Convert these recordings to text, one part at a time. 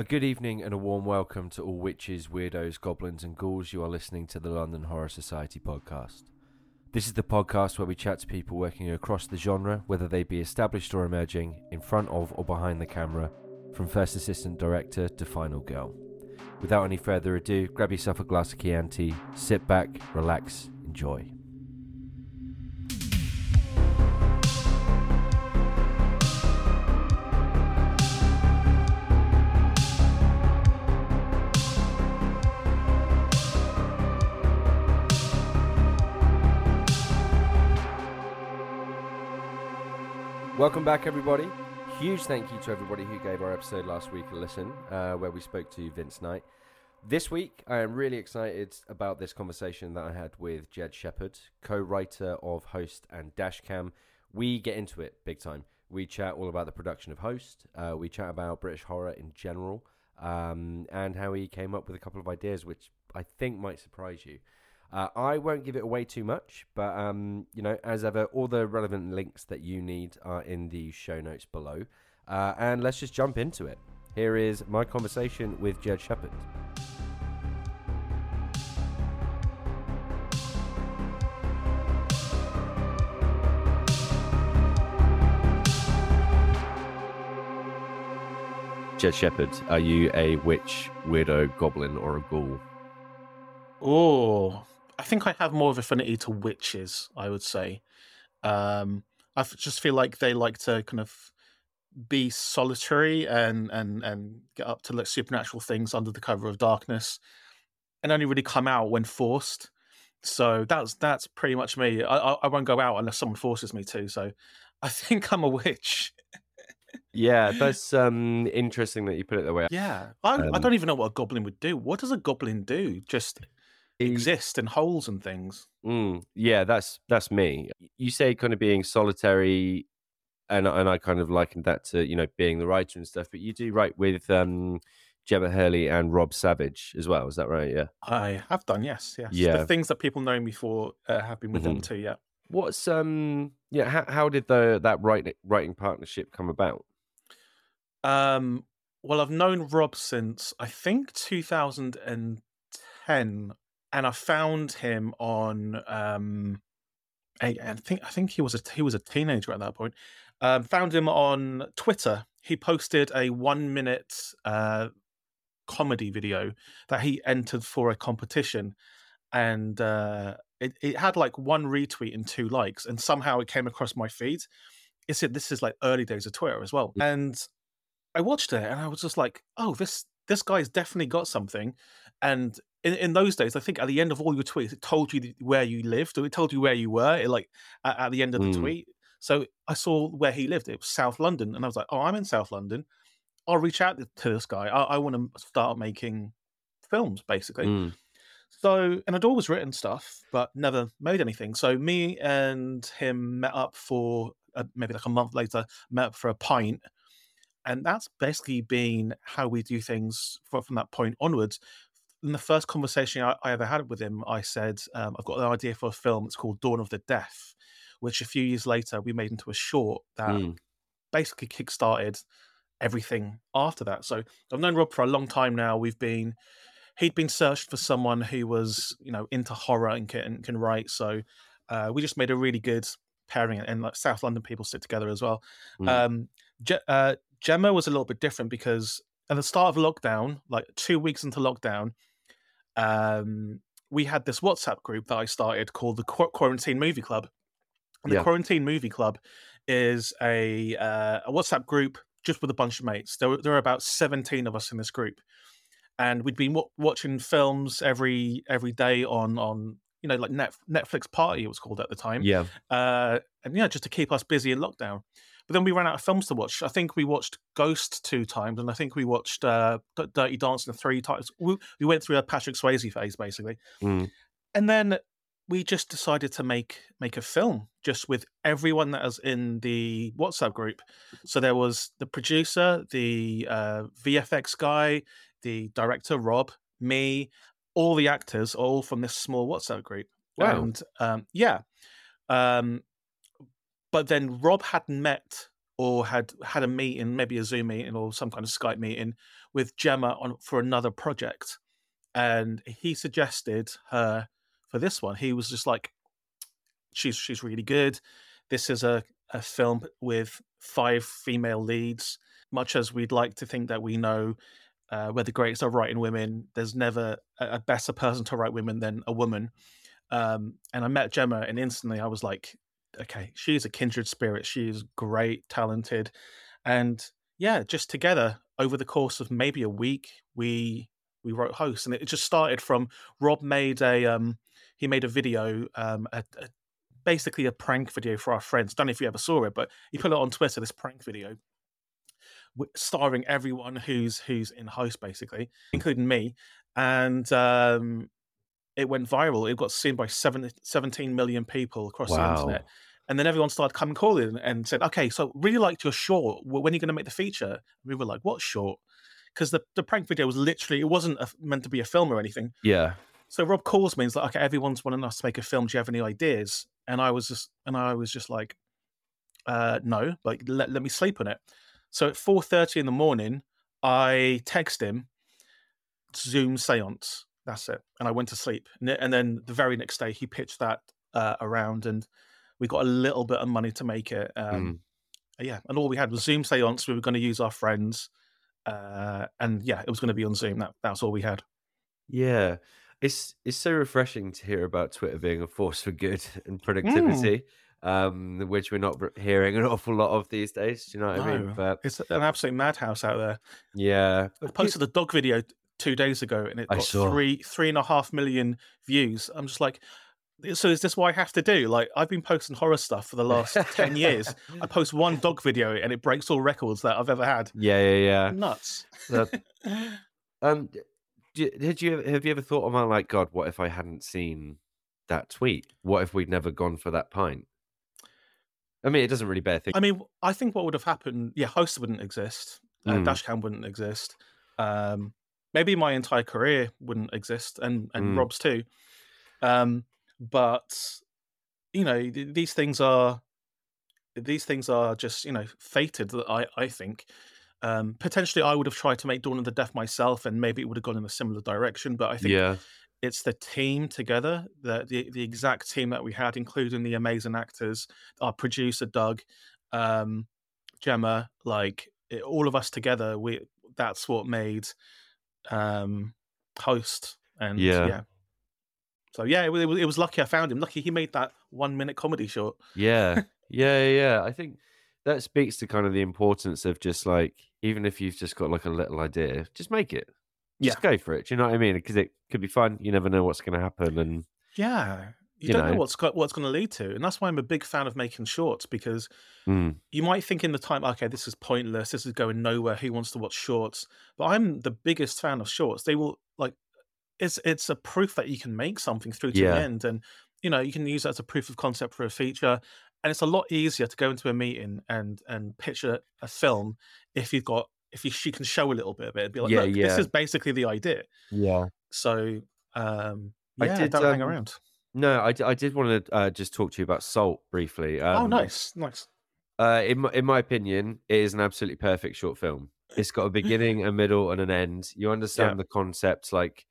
A good evening and a warm welcome to all witches, weirdos, goblins, and ghouls. You are listening to the London Horror Society podcast. This is the podcast where we chat to people working across the genre, whether they be established or emerging, in front of or behind the camera, from first assistant director to final girl. Without any further ado, grab yourself a glass of Chianti, sit back, relax, enjoy. Welcome back, everybody. Huge thank you to everybody who gave our episode last week a listen, uh, where we spoke to Vince Knight. This week, I am really excited about this conversation that I had with Jed Shepherd, co writer of Host and Dashcam. We get into it big time. We chat all about the production of Host, uh, we chat about British horror in general, um, and how he came up with a couple of ideas which I think might surprise you. Uh, I won't give it away too much, but um, you know, as ever, all the relevant links that you need are in the show notes below. Uh, and let's just jump into it. Here is my conversation with Jed Shepherd. Jed Shepherd, are you a witch, weirdo, goblin, or a ghoul? Oh, I think I have more of affinity to witches. I would say. Um, I just feel like they like to kind of be solitary and and and get up to like supernatural things under the cover of darkness, and only really come out when forced. So that's that's pretty much me. I I, I won't go out unless someone forces me to. So I think I'm a witch. yeah, that's um interesting that you put it that way. Yeah, I, um, I don't even know what a goblin would do. What does a goblin do? Just exist in holes and things. Mm, yeah, that's that's me. You say kind of being solitary, and and I kind of likened that to you know being the writer and stuff. But you do write with um, Gemma Hurley and Rob Savage as well. Is that right? Yeah, I have done. Yes, yes. Yeah, the things that people know me for uh, have been with mm-hmm. them too. Yeah. What's um yeah how how did the that writing writing partnership come about? Um. Well, I've known Rob since I think 2010 and I found him on. Um, I, I think I think he was a he was a teenager at that point. Um, found him on Twitter. He posted a one minute uh, comedy video that he entered for a competition, and uh, it, it had like one retweet and two likes, and somehow it came across my feed. It said this is like early days of Twitter as well, and I watched it and I was just like, oh, this this guy's definitely got something, and in, in those days, I think at the end of all your tweets, it told you where you lived, or it told you where you were, it, like at, at, the end of the mm. tweet. So I saw where he lived. It was South London, and I was like, "Oh, I'm in South London. I'll reach out to this guy. I, I want to start making films, basically." Mm. So, and I'd always written stuff, but never made anything. So, me and him met up for uh, maybe like a month later, met up for a pint, and that's basically been how we do things from, from that point onwards in the first conversation I, I ever had with him, I said, um, I've got an idea for a film. It's called Dawn of the Deaf, which a few years later we made into a short that mm. basically kickstarted everything after that. So I've known Rob for a long time now. We've been, he'd been searched for someone who was, you know, into horror and can, and can write. So uh, we just made a really good pairing, and like South London people sit together as well. Mm. Um, Je- uh, Gemma was a little bit different because at the start of lockdown, like two weeks into lockdown, um, we had this WhatsApp group that I started called the Quarantine Movie Club. And the yeah. Quarantine Movie Club is a uh, a WhatsApp group just with a bunch of mates. There were, there were about seventeen of us in this group, and we'd been w- watching films every every day on on you know like Net- Netflix Party it was called at the time. Yeah, uh, and yeah, just to keep us busy in lockdown. But then we ran out of films to watch. I think we watched Ghost two times, and I think we watched uh, Dirty Dancing three times. We, we, went through a Patrick Swayze phase basically, mm. and then we just decided to make make a film just with everyone that was in the WhatsApp group. So there was the producer, the uh, VFX guy, the director Rob, me, all the actors, all from this small WhatsApp group. Wow. And um, yeah, um, but then Rob hadn't met or had had a meeting, maybe a Zoom meeting or some kind of Skype meeting with Gemma on for another project, and he suggested her for this one. He was just like, "She's she's really good. This is a a film with five female leads. Much as we'd like to think that we know uh, the greatest of writing women, there's never a, a better person to write women than a woman." Um, and I met Gemma, and instantly I was like, okay, she's a kindred spirit. She's great, talented, and yeah, just together over the course of maybe a week, we we wrote hosts, and it just started from Rob made a um he made a video um a, a, basically a prank video for our friends. Don't know if you ever saw it, but he put it on Twitter. This prank video starring everyone who's who's in host basically including me and um it went viral. It got seen by seven, 17 million people across wow. the internet. And then everyone started coming calling and said, okay, so really liked your short. When are you going to make the feature? And we were like, what short? Because the, the prank video was literally, it wasn't a, meant to be a film or anything. Yeah. So Rob calls me and he's like, okay, everyone's wanting us to make a film. Do you have any ideas? And I was just, and I was just like, uh, no, like let, let me sleep on it. So at 4.30 in the morning, I text him, Zoom seance that's it. And I went to sleep. And then the very next day, he pitched that uh, around, and we got a little bit of money to make it. Um, mm. Yeah, and all we had was Zoom seance. We were going to use our friends, uh, and yeah, it was going to be on Zoom. That that's all we had. Yeah, it's it's so refreshing to hear about Twitter being a force for good and productivity. Mm. Um, which we're not hearing an awful lot of these days. Do you know what no, I mean? But it's an absolute madhouse out there. Yeah, I posted a dog video two days ago and it got three three and a half million views. I'm just like, so is this what I have to do? Like I've been posting horror stuff for the last ten years. I post one dog video and it breaks all records that I've ever had. Yeah, yeah, yeah. Nuts. um, did you have you ever thought about like God? What if I hadn't seen that tweet? What if we'd never gone for that pint? I mean, it doesn't really bear thinking. I mean, I think what would have happened? Yeah, host wouldn't exist. Uh, mm. Dashcam wouldn't exist. Um, maybe my entire career wouldn't exist and and mm. rob's too. Um but you know th- these things are these things are just you know fated that i i think. Um potentially i would have tried to make dawn of the deaf myself and maybe it would have gone in a similar direction but i think yeah. it's the team together the, the the exact team that we had including the amazing actors our producer doug um gemma like it, all of us together we that's what made um, host, and yeah. yeah. So yeah, it, it, it was lucky I found him. Lucky he made that one minute comedy short. Yeah, yeah, yeah. I think that speaks to kind of the importance of just like even if you've just got like a little idea, just make it. Just yeah. go for it. Do you know what I mean? Because it could be fun. You never know what's going to happen, and yeah, you, you don't know. know, what's what's going to lead to, and that's why I'm a big fan of making shorts because mm. you might think in the time, okay, this is pointless, this is going nowhere. Who wants to watch shorts? But I'm the biggest fan of shorts. They will like it's it's a proof that you can make something through to yeah. the end, and you know you can use that as a proof of concept for a feature. And it's a lot easier to go into a meeting and and pitch a, a film if you've got if you she can show a little bit of it and be like, yeah, look, yeah. this is basically the idea. Yeah. So um yeah, I did, don't um, hang around. No, I, I did want to uh, just talk to you about Salt briefly. Oh, um, oh, nice, nice. Uh, in my, in my opinion, it is an absolutely perfect short film. It's got a beginning, a middle, and an end. You understand yeah. the concept, like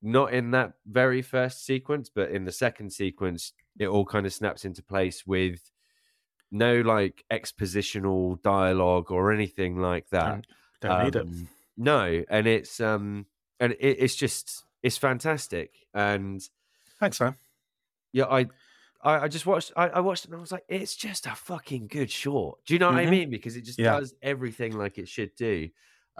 not in that very first sequence, but in the second sequence, it all kind of snaps into place with no like expositional dialogue or anything like that. Don't, don't um, need it. No, and it's um and it, it's just it's fantastic and Thanks, man. Yeah, I, I, I just watched. I, I, watched it and I was like, it's just a fucking good short. Do you know what mm-hmm. I mean? Because it just yeah. does everything like it should do.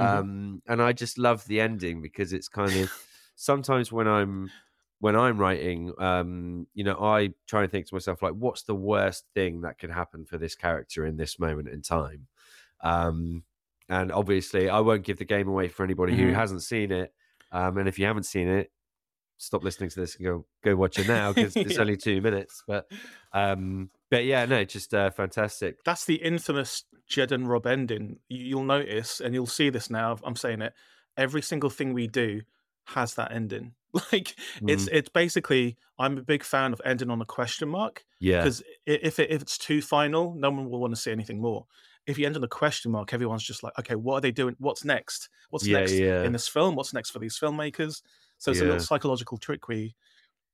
Mm-hmm. Um, and I just love the ending because it's kind of sometimes when I'm when I'm writing, um, you know, I try and think to myself like, what's the worst thing that could happen for this character in this moment in time? Um, and obviously, I won't give the game away for anybody mm-hmm. who hasn't seen it. Um, and if you haven't seen it, stop listening to this and go go watch it now because it's yeah. only two minutes. But um, but yeah, no, just uh, fantastic. That's the infamous Jed and Rob ending. You'll notice, and you'll see this now. I'm saying it. Every single thing we do has that ending. Like mm. it's it's basically. I'm a big fan of ending on a question mark. Yeah. Because if it, if it's too final, no one will want to see anything more. if you end on a question mark, everyone's just like, okay, what are they doing? What's next? What's Yeah, next yeah. in this film? What's next for these filmmakers? So it's a little psychological trick we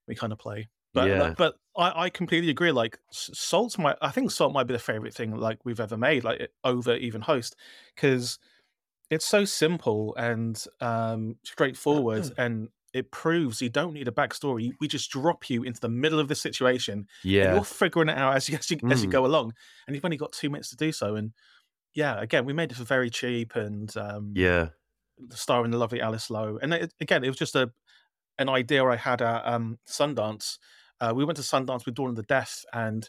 we kind of play. But Yeah. but I, I completely agree. Like Salt's my I think Salt might be the favorite thing like we've ever made, like over even Host, because it's so simple and um straightforward and it proves you don't need a backstory. We just drop you into the middle of the situation and Yeah. you're figuring it out as you as you, as you Mm. go along, and you've only got two minutes to do so. And yeah, again, we made it for very cheap and um, Yeah. Starring the lovely Alice Lowe. And it, again, it was just a an idea I had at um, Sundance. Uh, we went to Sundance with Dawn of the Deaf, and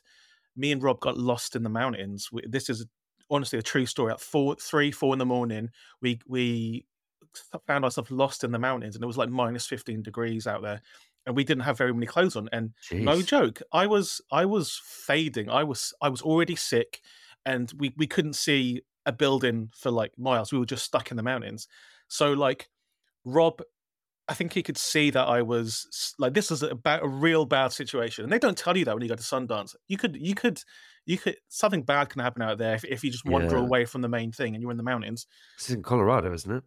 me and Rob got lost in the mountains. We, this is honestly a true story. At four, three, four in the morning, we we found ourselves lost in the mountains, and it was like minus fifteen degrees out there, and we didn't have very many clothes on. And no joke, I was I was fading. I was I was already sick, and we we couldn't see a building for like miles. We were just stuck in the mountains. So like Rob, I think he could see that I was like this is a bad, a real bad situation, and they don't tell you that when you go to Sundance. You could you could you could something bad can happen out there if, if you just wander Yeah. away from the main thing and you're in the mountains. This is in Colorado, isn't it?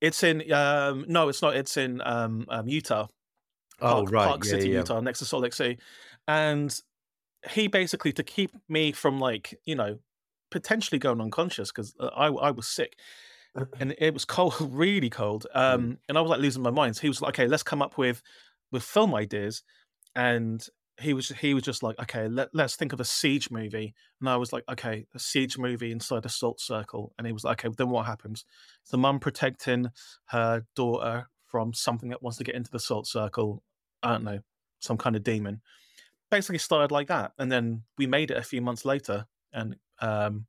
It's in um no, it's not. It's in um, um Utah. Oh, Park, right. Park yeah, City, yeah. Utah, next to Salt Lake City. And he basically to keep me from like you know potentially going unconscious because I I was sick and it was cold, really cold. Mm. Um, and I was like losing my mind. So he was like, okay, let's come up with with film ideas, and he was he was just like, okay, let, let's think of a siege movie. And I was like, okay, a siege movie inside a salt circle. And he was like, okay, then what happens? It's the mum protecting her daughter from something that wants to get into the salt circle. I don't know, some kind of demon. Basically started like that, and then we made it a few months later, and um,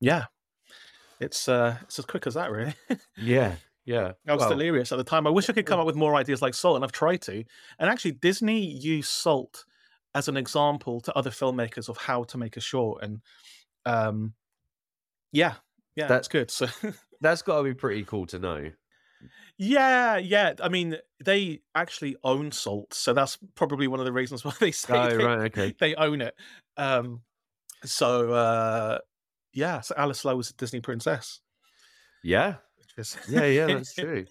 yeah, it's uh, it's as quick as that, really. Yeah. Yeah. I was Well, delirious at the time. I wish I could come up with more ideas like Salt, and I've tried to. And actually, Disney used Salt as an example to other filmmakers of how to make a short. And um, yeah, yeah, That- that's good. So that's got to be pretty cool to know. yeah, yeah. I mean, they actually own Salt, so that's probably one of the reasons why they say Oh, they, right. Okay. they own it. Um, so uh, yeah, so Alice Lowe was a Disney princess. Yeah. Is Yeah. Yeah. That's true.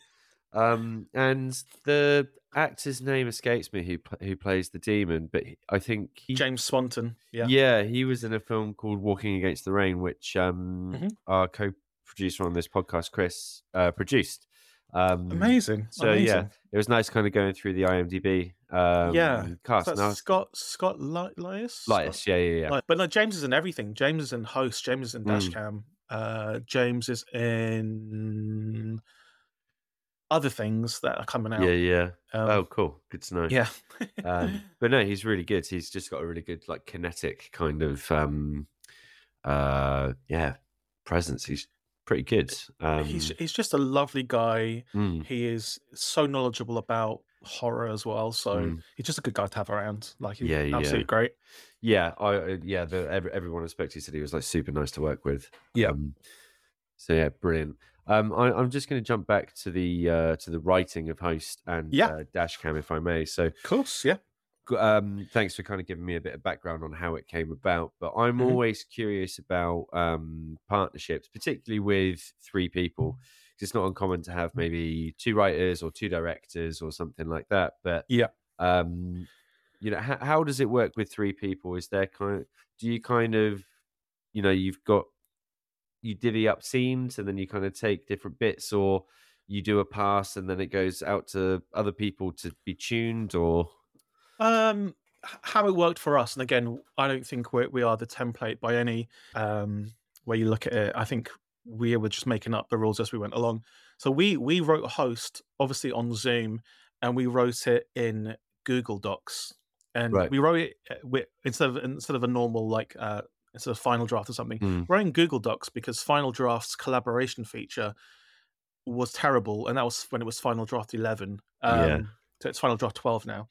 Um, and the actor's name escapes me who who plays the demon, but I think he, James Swanton. Yeah. yeah, he was in a film called Walking Against the Rain, which um, Mhm. our co-producer on this podcast, Chris, uh, produced. Um, Amazing. So amazing. yeah, it was nice kind of going through the IMDb um, Yeah. cast. Scott Scott Li- Lias. Lias, yeah, yeah, yeah. But no, James is in everything. James is in host. James is in Mm. Dashcam. Uh, James is in other things that are coming out. Yeah, yeah. Um, oh, cool. Good to know. yeah. um, but no, he's really good. He's just got a really good, like, kinetic kind of, um, uh, yeah, presence. He's pretty good. Um, he's he's just a lovely guy. mm, He is so knowledgeable about horror as well. So Mm. he's just a good guy to have around. Like he's Yeah, yeah. absolutely great. yeah, I, uh, yeah. The, every, everyone I spoke to said he was like super nice to work with. Yeah. Um, so yeah, brilliant. Um, I, I'm just going to jump back to the uh, to the writing of Host and Yeah. uh, Dashcam, if I may. So, Of course, yeah. Um, thanks for kind of giving me a bit of background on how it came about. But I'm Mhm. always curious about um, partnerships, particularly with three people. It's not uncommon to have maybe two writers or two directors or something like that. But Yeah. um, you know, how, how does it work with three people? Is there kind of do you kind of you know you've got you divvy up scenes and then you kind of take different bits or you do a pass and then it goes out to other people to be tuned or Um, how it worked for us, and again, I don't think we we are the template by any um way you look at it. I think we were just making up the rules as we went along. So we we wrote a host obviously on Zoom, and we wrote it in Google Docs, and Right. we wrote it uh, with, instead of instead of a normal like uh instead of Final Draft or something. Mm. We're in Google Docs because Final Draft's collaboration feature was terrible, and that was when it was Final Draft eleven. Um, Yeah. So it's Final Draft twelve now,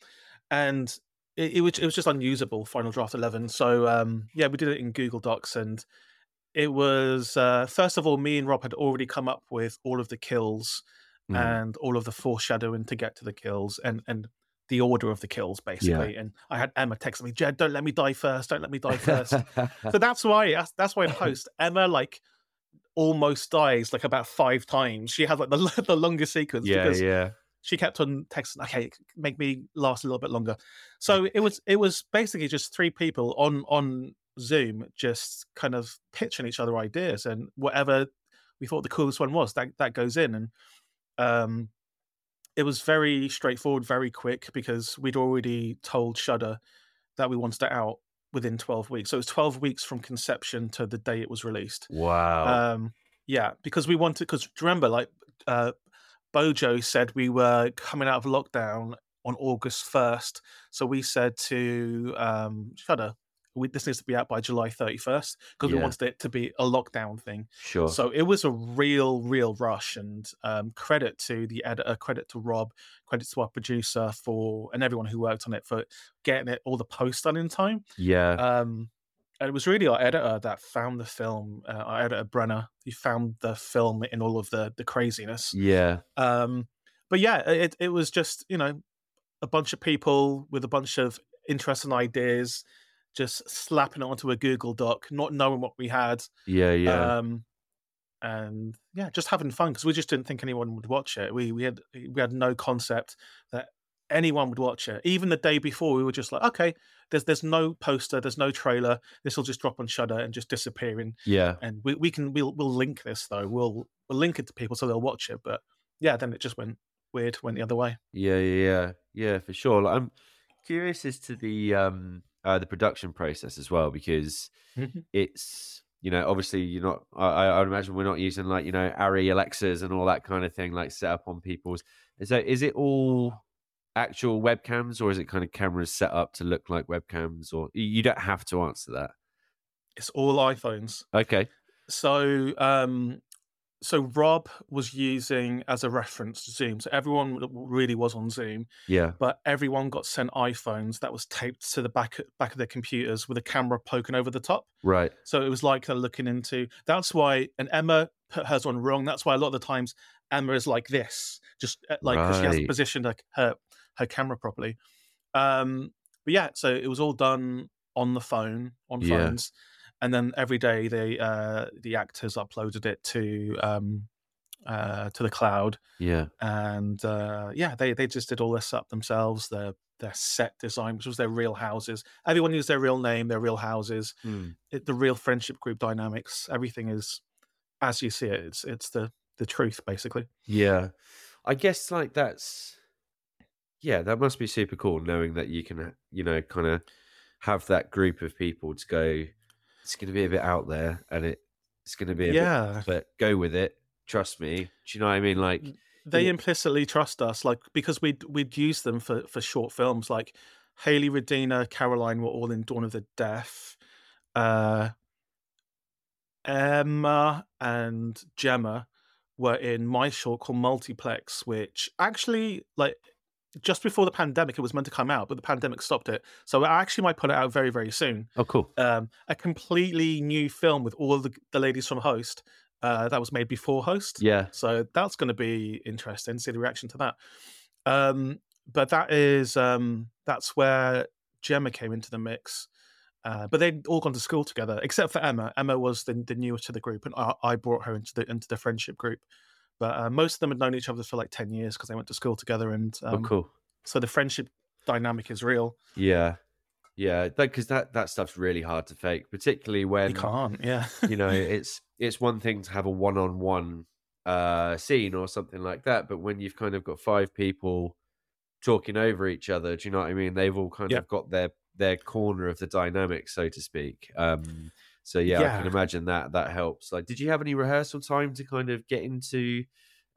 and it, it was it was just unusable. Final Draft eleven. So um, yeah, we did it in Google Docs, and it was uh, first of all, me and Rob had already come up with all of the kills Mm. and all of the foreshadowing to get to the kills, and and the order of the kills basically. And I had Emma text me, Jed, don't let me die first. Don't let me die first. so that's why that's, that's why in Host Emma like almost dies like about five times. She has like the the longest sequence yeah, because yeah. She kept on texting, okay, make me last a little bit longer. So it was it was basically just three people on on Zoom just kind of pitching each other ideas and whatever we thought the coolest one was that that goes in and um it was very straightforward, very quick because we'd already told Shudder that we wanted it out within 12 weeks. So it was 12 weeks from conception to the day it was released. Wow. Um, yeah, because we wanted, because remember, like uh, Bojo said we were coming out of lockdown on August 1st. So we said to um, Shudder, we, this needs to be out by July 31st because we wanted it to be a lockdown thing. sure. So it was a real, real rush. And um, credit to the editor, credit to Rob, credit to our producer for, and everyone who worked on it for getting it all the posts done in time. yeah. Um, and it was really our editor that found the film, uh, our editor Brenna, he found the film in all of the the craziness. yeah. Um, but yeah, it it was just you know a bunch of people with a bunch of interesting ideas, just slapping it onto a Google Doc, not knowing what we had. Yeah. Yeah. Um, and yeah, just having fun because we just didn't think anyone would watch it. We we had we had no concept that anyone would watch it. Even the day before, we were just like, okay, there's there's no poster, there's no trailer. This will just drop on Shudder and just disappear. And yeah. and we, we can we'll we'll link this though. We'll we'll link it to people so they'll watch it. But yeah, then it just went weird, went the other way. Yeah, yeah, yeah, yeah, for sure. Like, I'm curious as to the um uh, the production process as well because Mhm. it's you know obviously you're not. I, I I would imagine we're not using like you know Arri Alexas and all that kind of thing like set up on people's. So is it all actual webcams or is it kind of cameras set up to look like webcams? Or you- don't have to answer that. It's all iPhones. Okay. So um so Rob was using as a reference Zoom. So everyone really was on Zoom. Yeah. but everyone got sent iPhones that was taped to the back back of their computers with a camera poking over the top. Right. So it was like they're looking into. That's why, and Emma put hers on wrong. That's why a lot of the times Emma is like this, just like like 'cause she hasn't positioned her, her her camera properly. Um, but yeah, so it was all done on the phone on Yeah. phones, and then every day they uh, the actors uploaded it to um, uh, to the cloud Yeah. and uh, yeah, they they just did all this up themselves. Their their set design, which was their real houses. Everyone used their real name, their real houses, Hmm. it, the real friendship group dynamics. Everything is as you see it. It's it's the the truth basically. Yeah. I guess like that's yeah, that must be super cool knowing that you can you know kind of have that group of people to go it's going to be a bit out there and it it's going to be a Yeah, bit, but go with it. Trust me. Do you know what I mean like they Yeah. implicitly trust us, like because we'd we'd use them for for short films, like Haley, Radina, Caroline were all in Dawn of the Deaf. Uh, Emma and Gemma were in my short called Multiplex, which actually like just before the pandemic it was meant to come out, but the pandemic stopped it. So I actually might put it out very very soon. oh cool. Um, a completely new film with all the the ladies from Host. Uh, that was made before Host. Yeah. So that's going to be interesting. See the reaction to that. Um, but that is um, that's where Gemma came into the mix. Uh, but they'd all gone to school together, except for Emma. Emma was the, the newest to the group, and I, I brought her into the into the friendship group. But uh, most of them had known each other for like ten years because they went to school together, and oh um, cool. so the friendship dynamic is real. Yeah. Yeah, because that that stuff's really hard to fake, particularly when you can't, yeah, you know it's it's one thing to have a one-on-one uh scene or something like that but when you've kind of got five people talking over each other do you know what i mean they've all kind of got their their corner of the dynamic so to speak um so yeah, i can imagine that that helps. Like did you have any rehearsal time to kind of get into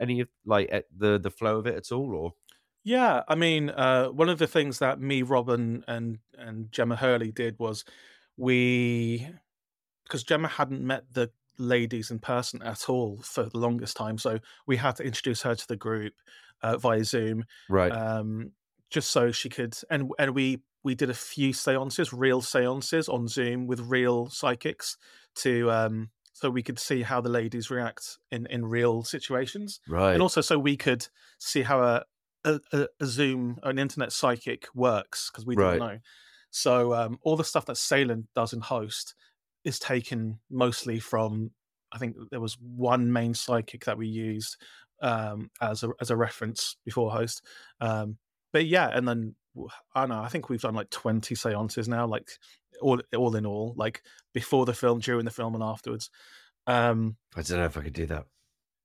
any of like the the flow of it at all or? Yeah, I mean, uh, one of the things that me, Robin, and and Gemma Hurley did was we, because Gemma hadn't met the ladies in person at all for the longest time, so we had to introduce her to the group uh, via Zoom, right. um, just so she could, and and we we did a few seances, real seances on Zoom with real psychics to um, so we could see how the ladies react in in real situations right and also so we could see how a a, a, Zoom, an internet psychic works because we Right. didn't know. So um, all the stuff that Seylan does in Host is taken mostly from. I think there was one main psychic that we used um, as a as a reference before Host. Um, but yeah, and then I don't know. I think we've done like twenty seances now, like all all in all, like before the film, during the film, and afterwards. Um, I don't know if I could do that.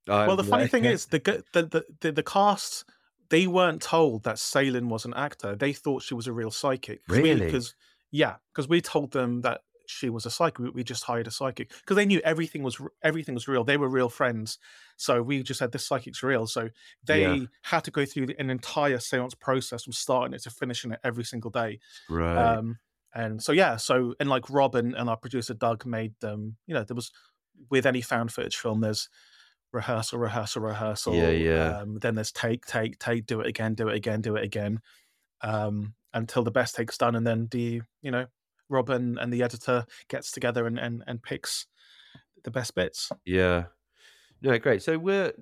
well, the funny like- thing is, the, the the the the cast they weren't told that Seylan was an actor. They thought she was a real psychic. Really? Because yeah, because we told them that she was a psychic. We, just hired a psychic because they knew everything was everything was real. They were real friends, so we just said this psychic's real. So they Yeah. had to go through an entire seance process from starting it to finishing it every single day. right. Um, and so yeah, so and like Robin and our producer Doug made them. You know, there was with any found footage film, there's rehearsal, rehearsal, rehearsal. Yeah, yeah. Um, then there's take, take, take, do it again, do it again, do it again, um, until the best take's done, and then the you know Robin and the editor gets together and and, and picks the best bits. Yeah. No, great. So we're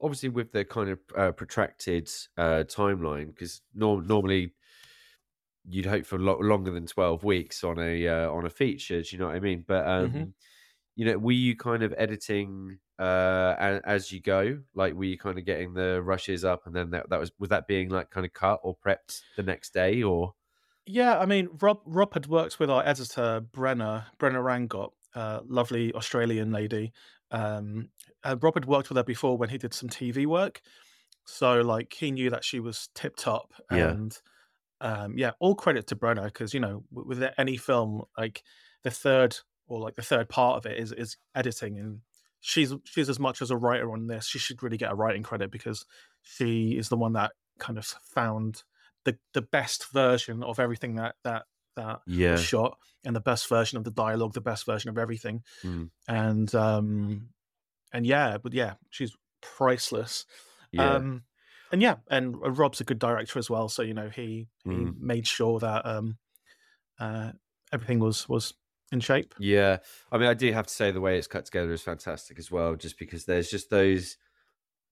obviously with the kind of uh, protracted uh, timeline because nor- normally you'd hope for lo- longer than twelve weeks on a uh, on a feature. Do you know what I mean? But um, Mhm. you know, were you kind of editing uh, a- as you go? Like, were you kind of getting the rushes up, and then that, that was was that being like kind of cut or prepped the next day, or Yeah, I mean, Rob Rob had worked with our editor Brenna Brenna Rangott, uh, lovely Australian lady. Um, Rob had worked with her before when he did some TV work, so like he knew that she was tip top. Yeah. And um, yeah, all credit to Brenna because you know with any film, like the third or like the third part of it is is editing, and she's she's as much as a writer on this. She should really get a writing credit because she is the one that kind of found the the best version of everything that that that yeah, was shot and the best version of the dialogue the best version of everything. Mm. and um and yeah but yeah she's priceless. Yeah, um and yeah and rob's a good director as well so you know he he Mm. made sure that um uh everything was was in shape. Yeah, I mean, I do have to say the way it's cut together is fantastic as well, just because there's just those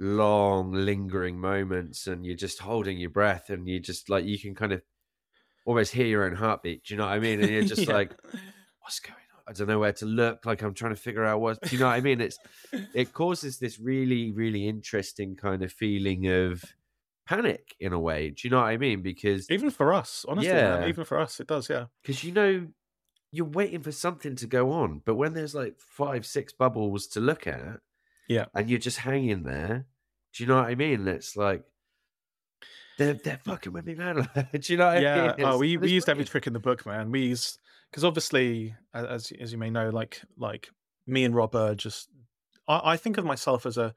long, lingering moments, and you're just holding your breath, and you just like you can kind of almost hear your own heartbeat. Do you know what I mean? And you're just Yeah. like, what's going on? I don't know where to look. Like I'm trying to figure out what. Do you know what I mean? It's it causes this really, really interesting kind of feeling of panic in a way. Do you know what I mean? Because even for us honestly man, even for us it does yeah because you know you're waiting for something to go on but when there's like five six bubbles to look at Yeah. and you're just hanging there. Do you know what i mean? It's like they're, they're fucking with me man. Do you know what i yeah uh, mean oh, we, we used every trick in the book man. We used because obviously as as you may know like like me and rob are just I, I think of myself as a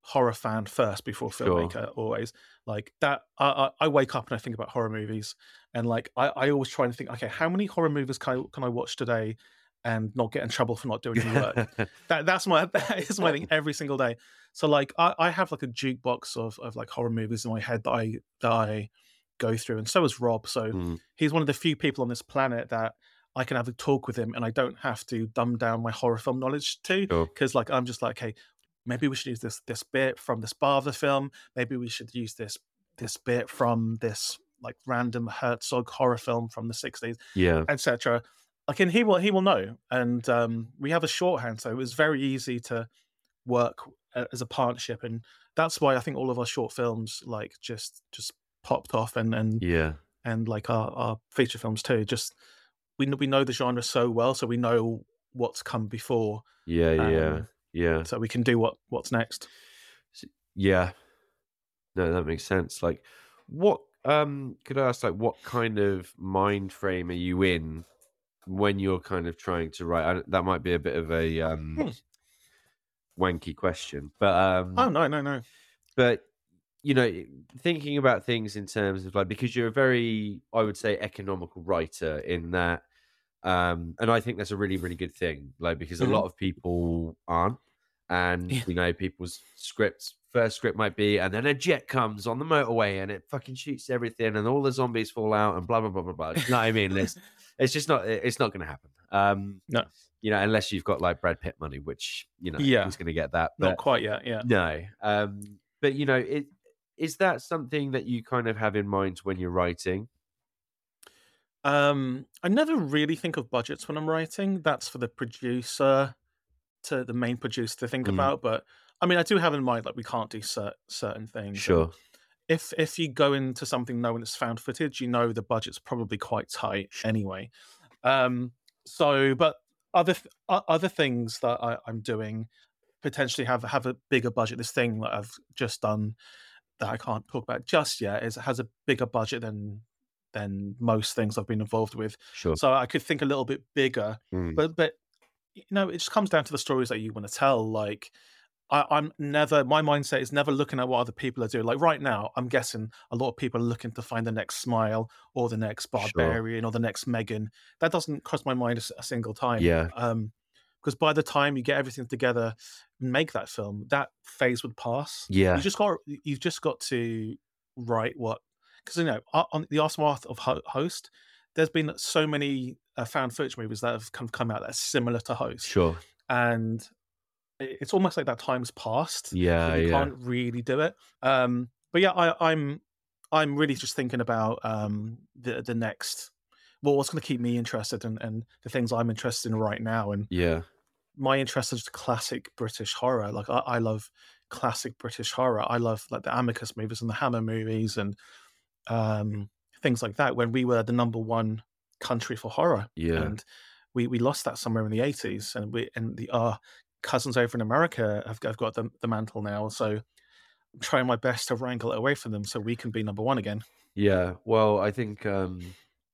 horror fan first before Sure. filmmaker always. Like that I, I I wake up and i think about horror movies and like i i always try and think okay how many horror movies can i can i watch today and not get in trouble for not doing any work that that's my that is my thing every single day. So like I, I have like a jukebox of of like horror movies in my head that I that I go through, and so is Rob. So Mm, he's one of the few people on this planet that I can have a talk with him, and I don't have to dumb down my horror film knowledge to sure. because like I'm just like, hey, maybe we should use this this bit from this bar of the film. Maybe we should use this this bit from this like random Herzog horror film from the 60s yeah etc. Like, and he will he will know, and um, we have a shorthand, so it was very easy to work as a partnership, and that's why I think all of our short films like just just popped off, and and yeah and like our, our feature films too. Just we kn- we know the genre so well, so we know what's come before, yeah yeah Um, yeah so we can do what what's next. yeah no that makes sense like what um could i ask like what kind of mind frame are you in when you're kind of trying to write I, that might be a bit of a um Hmm. wanky question but um Oh no no no but you know thinking about things in terms of like because you're a very i would say economical writer in that um and i think that's a really really good thing like because Mhm. a lot of people aren't and Yeah. you know people's scripts first script might be and then a jet comes on the motorway and it fucking shoots everything and all the zombies fall out and blah blah blah blah blah you know what i mean it's just not it's not going to happen um No. you know unless you've got like brad pitt money which you know Yeah. who's going to get that not quite yet. Yeah no um but you know it is that something that you kind of have in mind when you're writing? Um, I never really think of budgets when I'm writing. That's for the producer to the main producer to think Mm. about. But I mean, I do have in mind like we can't do cer- certain things. and Sure. If if you go into something knowing it's found footage, you know the budget's probably quite tight anyway. Um, so, but other th- other things that I, I'm doing potentially have have a bigger budget. This thing that I've just done that I can't talk about just yet is has a bigger budget than than most things I've been involved with. Sure. So I could think a little bit bigger, Mm. but but you know, it just comes down to the stories that you want to tell. Like I, I'm never my mindset is never looking at what other people are doing. Like right now, I'm guessing a lot of people are looking to find the next Smile or the next Sure. Barbarian or the next Megan. That doesn't cross my mind a single time. Yeah. Um, because by the time you get everything together and make that film, that phase would pass. Yeah. You just got you've just got to write what because you know on the aftermath of Host, there's been so many uh, found footage movies that have come come out that's similar to Host, Sure. and it's almost like that time's passed. Yeah. you Yeah. can't really do it. Um, but yeah, I, I'm I'm really just thinking about um, the the next. Well, what's going to keep me interested and, and the things I'm interested in right now, and Yeah. my interest is classic British horror. Like I, I love classic British horror. I love like the Amicus movies and the Hammer movies and um, things like that. When we were the number one country for horror, Yeah. and we, we lost that somewhere in the eighties, and we and the our cousins over in America have, have got the, the mantle now. So I'm trying my best to wrangle it away from them so we can be number one again. Yeah. Well, I think um,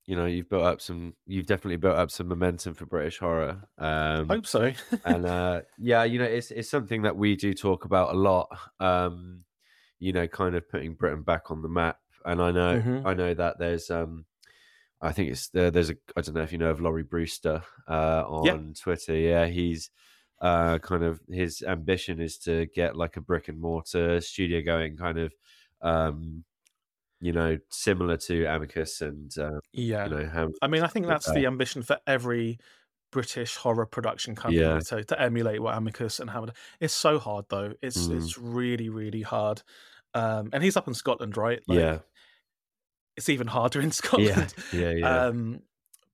you know you've built up some. You've definitely built up some momentum for British horror. Um, Hope so. and uh, yeah, you know, it's it's something that we do talk about a lot. Um, you know, kind of putting Britain back on the map. And I know, Mhm. I know that there's, um, I think it's there, there's a, I don't know if you know of Lawrie Brewster uh, on Yeah. Twitter. Yeah, he's uh, kind of his ambition is to get like a brick and mortar studio going, kind of, um, you know, similar to Amicus and uh, yeah. you know how I mean, I think that's that. the ambition for every British horror production company Yeah. to, to emulate what Amicus and Hammer. It's so hard though. It's Mm. it's really really hard. Um, and he's up in Scotland, right? yeah, it's even harder in yeah, Scotland. yeah, yeah, Um,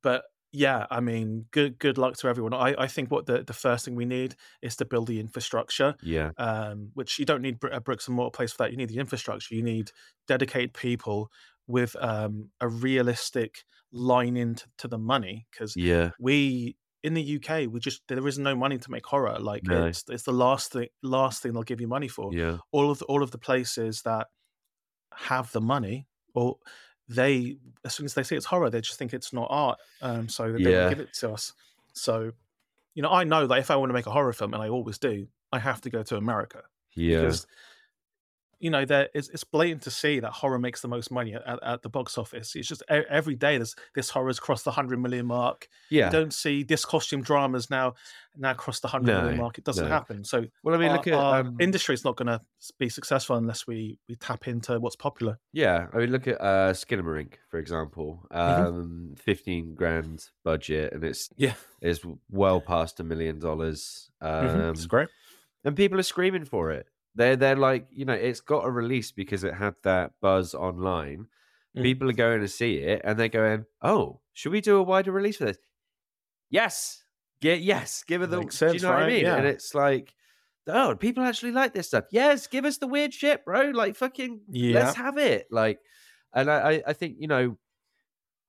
but yeah, I mean, good good luck to everyone. I, I think what the, the first thing we need is to build the infrastructure, yeah, um, which you don't need a bricks and mortar place for that. You need the infrastructure. You need dedicated people with um, a realistic line into to the money because yeah, we in the UK we just there is no money to make horror. Like No. it's it's the last thing last thing they'll give you money for yeah, all of the, all of the places that have the money or they as soon as they see it's horror they just think it's not art um so they Yeah. don't give it to us so you know i know that if i want to make a horror film and i always do i have to go to america yeah. because you know there it's, it's blatant to see that horror makes the most money at, at the box office it's just every day this this horror's crossed the 100 million mark Yeah. you don't see this costume dramas now now crossed the 100 million No, mark it doesn't no. happen so Well, I mean, our, look at our um, industry is not going to be successful unless we we tap into what's popular. yeah. I mean, look at uh, Skinamarink, for example. Mhm. Um, fifteen grand budget, and it's Yeah, is well past a million dollars. Um, it's great. and people are screaming for it. They're they're like, you know, it's got a release because it had that buzz online. Mm. People are going to see it, and they're going, "Oh, should we do a wider release for this?" Yes, get yes, give it the. Makes do you sense, know what I right? mean? And it's like, oh, people actually like this stuff. Yes, give us the weird shit, bro. Like fucking, Yeah, let's have it. Like, and I I, I think you know,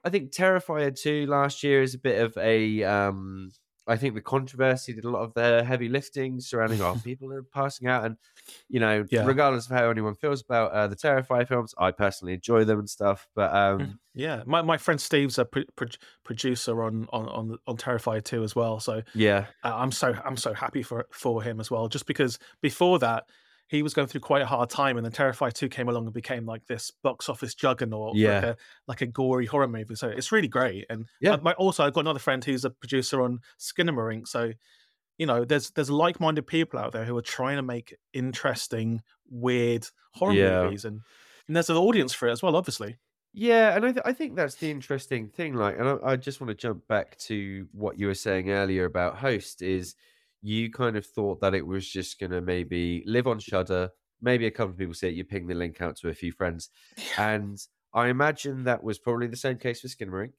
I think Terrifier two last year is a bit of a um. I think the controversy did a lot of the heavy lifting surrounding our people are passing out, and you know, Yeah. regardless of how anyone feels about uh, the Terrifier films, I personally enjoy them and stuff. But um, yeah. My my friend Steve's a pro- pro- producer on on on on Terrifier 2 as well. So yeah, uh, I'm so I'm so happy for for him as well. Just because before that he was going through quite a hard time, and then Terrifier 2 came along and became like this box office juggernaut, Yeah. like a like a gory horror movie. So it's really great. And Yeah. uh, my, also I've got another friend who's a producer on Skinamarink. So you know, there's there's like minded people out there who are trying to make interesting, weird horror Yeah. movies, and and there's an audience for it as well, obviously. Yeah, and I, th- I think that's the interesting thing. Like, and I, I just want to jump back to what you were saying earlier about Host. Is you kind of thought that it was just going to maybe live on Shudder, maybe a couple of people see it. You ping the link out to a few friends, and I imagine that was probably the same case for Skinamarink.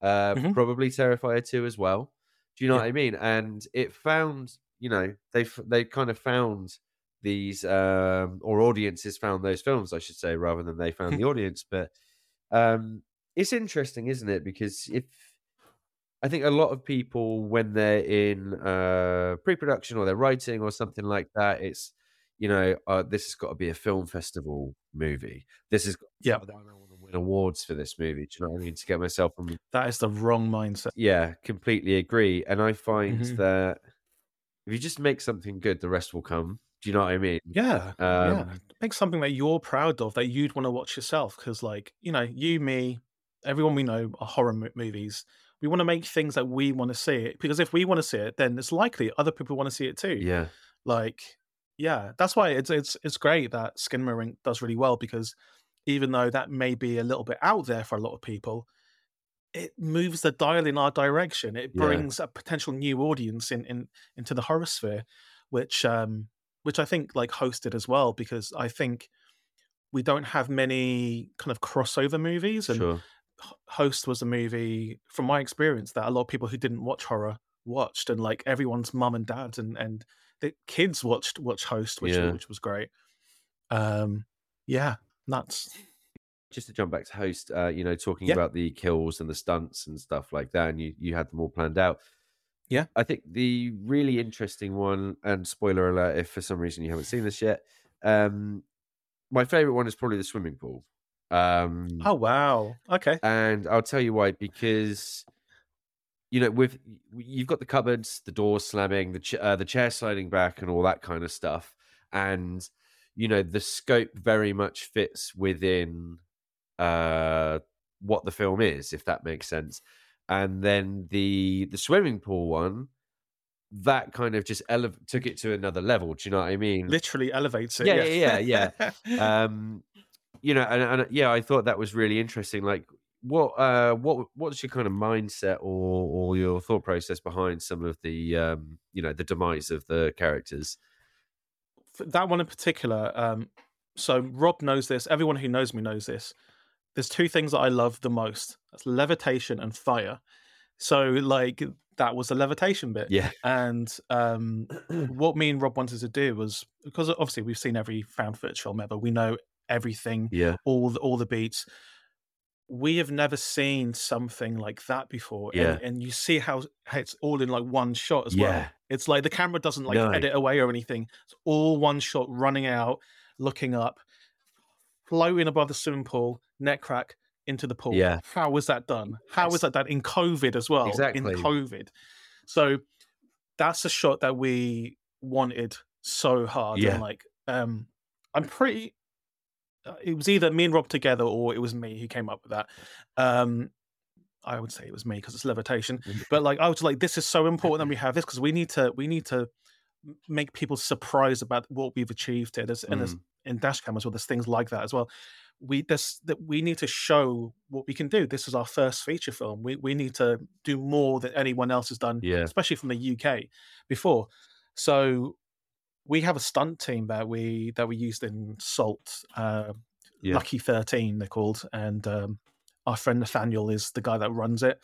Uh, Mhm. Probably Terrifier two as well. Do you know Yeah. what I mean? And it found, you know, they they kind of found these um or audiences found those films, I should say, rather than they found the audience. But um it's interesting, isn't it? Because if I think a lot of people when they're in uh pre-production or they're writing or something like that, it's you know, uh, this has got to be a film festival movie. This is Yeah. I want to win awards for this movie. Do you know what I mean? To get myself on That is the wrong mindset. yeah, completely agree. And I find Mhm. that if you just make something good, the rest will come. Do you know what I mean? Yeah, yeah. Um, Make something that you're proud of that you'd want to watch yourself. Because, like, you know, you, me, everyone we know are horror mo- movies. We want to make things that we want to see it because if we want to see it, then it's likely other people want to see it too. Yeah, Like, yeah, that's why it's it's it's great that Skinamarink does really well because even though that may be a little bit out there for a lot of people, it moves the dial in our direction. It Yeah. brings a potential new audience in, in into the horror sphere, which um which I think like hosted as well because I think we don't have many kind of crossover movies and sure. Host was a movie from my experience that a lot of people who didn't watch horror watched and like everyone's mum and dad and and the kids watched watch Host which Yeah. which was great. Um yeah, nuts. Just to jump back to host, uh, you know, talking Yeah. about the kills and the stunts and stuff like that, and you you had them all planned out. Yeah. I think the really interesting one, and spoiler alert, if for some reason you haven't seen this yet, um, my favorite one is probably the swimming pool. Um, Oh wow. Okay. and I'll tell you why because you know with you've got the cupboards, the doors slamming, the ch- uh, the chair sliding back, and all that kind of stuff, and you know the scope very much fits within uh what the film is, if that makes sense. And then the the swimming pool one, that kind of just ele- took it to another level. Do you know what I mean? Literally elevates it. Yeah, yeah, yeah, um you know and, and yeah i thought that was really interesting like what uh what what's your kind of mindset or or your thought process behind some of the um you know the demise of the characters that one in particular, um, so Rob knows this. Everyone who knows me knows this. There's two things that I love the most. That's levitation and fire. So like that was the levitation bit. yeah And um, what me and Rob wanted to do was because obviously we've seen every found footage film ever. We know everything, yeah all the, all the beats. We have never seen something like that before. Yeah. And, and you see how, how it's all in like one shot as Yeah. well. It's like the camera doesn't like No. edit away or anything. It's all one shot running out, looking up, floating above the swimming pool, neck crack into the pool. Yeah. How was that done? How was that done in COVID as well? Exactly. In COVID. So that's a shot that we wanted so hard. Yeah. And like, um, I'm pretty. Uh, It was either me and Rob together, or it was me who came up with that. Um, I would say it was me because it's levitation. Mm. But like, I was like, this is so important that we have this because we need to, we need to make people surprised about what we've achieved here. There's, and there's Mm. in dash cam as well. There's things like that as well. We this that we need to show what we can do. This is our first feature film. We we need to do more than anyone else has done yeah especially from the UK before. So we have a stunt team that we that we used in Salt, uh, Yeah. Lucky Thirteen, they're called, and um, our friend Nathaniel is the guy that runs it.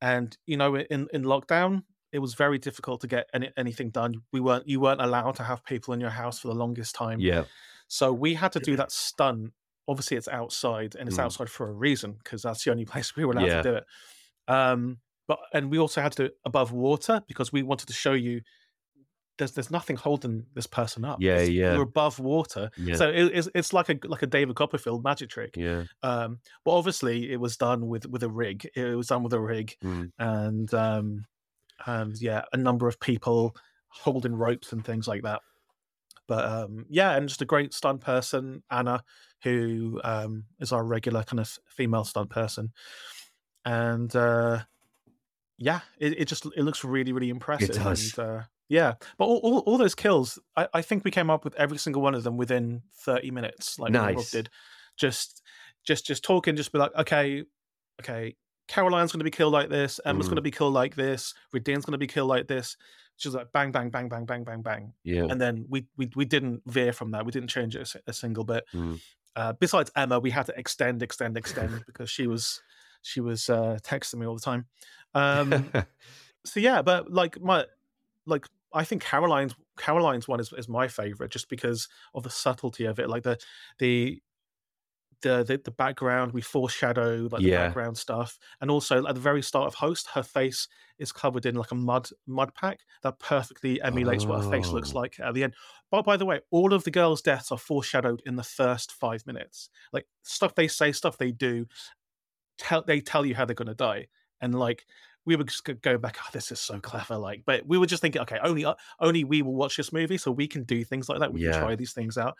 And you know, in in lockdown, it was very difficult to get any, anything done. We weren't you weren't allowed to have people in your house for the longest time. yeah So we had to do that stunt. Obviously, it's outside, and it's Mm. outside for a reason because that's the only place we were allowed Yeah. to do it. Um, but and we also had to do it above water because we wanted to show you there's there's nothing holding this person up. Yeah, It's- yeah. You're above water, yeah so it, it's it's like a like a David Copperfield magic trick. yeah Um, but obviously, it was done with with a rig. It was done with a rig, Mm. and um, and yeah, a number of people holding ropes and things like that. But um, yeah, and just a great stunt person, Anna, who um, is our regular kind of female stunt person, and uh, yeah, it, it just it looks really really impressive. does. And, uh, yeah, but all, all, all those kills, I, I think we came up with every single one of them within thirty minutes, like Rob Nice. did. Just just just talking, just be like, okay, okay, Caroline's going to be killed like this, Emma's Mm. going to be killed like this, Radina's going to be killed like this. just like bang, bang, bang, bang, bang, bang, bang, Yeah. and then we we we didn't veer from that. We didn't change it a, a single bit. Mm. Uh, besides Emma, we had to extend, extend, extend because she was she was uh, texting me all the time. Um, so yeah, but like my like I think Caroline's Caroline's one is, is my favorite just because of the subtlety of it, like the the the the, the background we foreshadow like the background stuff, and also at the very start of Host, her face is covered in like a mud mud pack that perfectly emulates what her face looks Oh. like at the end. But by the way, all of the girls' deaths are foreshadowed in the first five minutes, like stuff they say, stuff they do. Tell they tell you how they're gonna die, and like we were just go- going back. Oh, this is so clever. Like, but we were just thinking, okay, only uh, only we will watch this movie, so we can do things like that. We Yeah. can try these things out.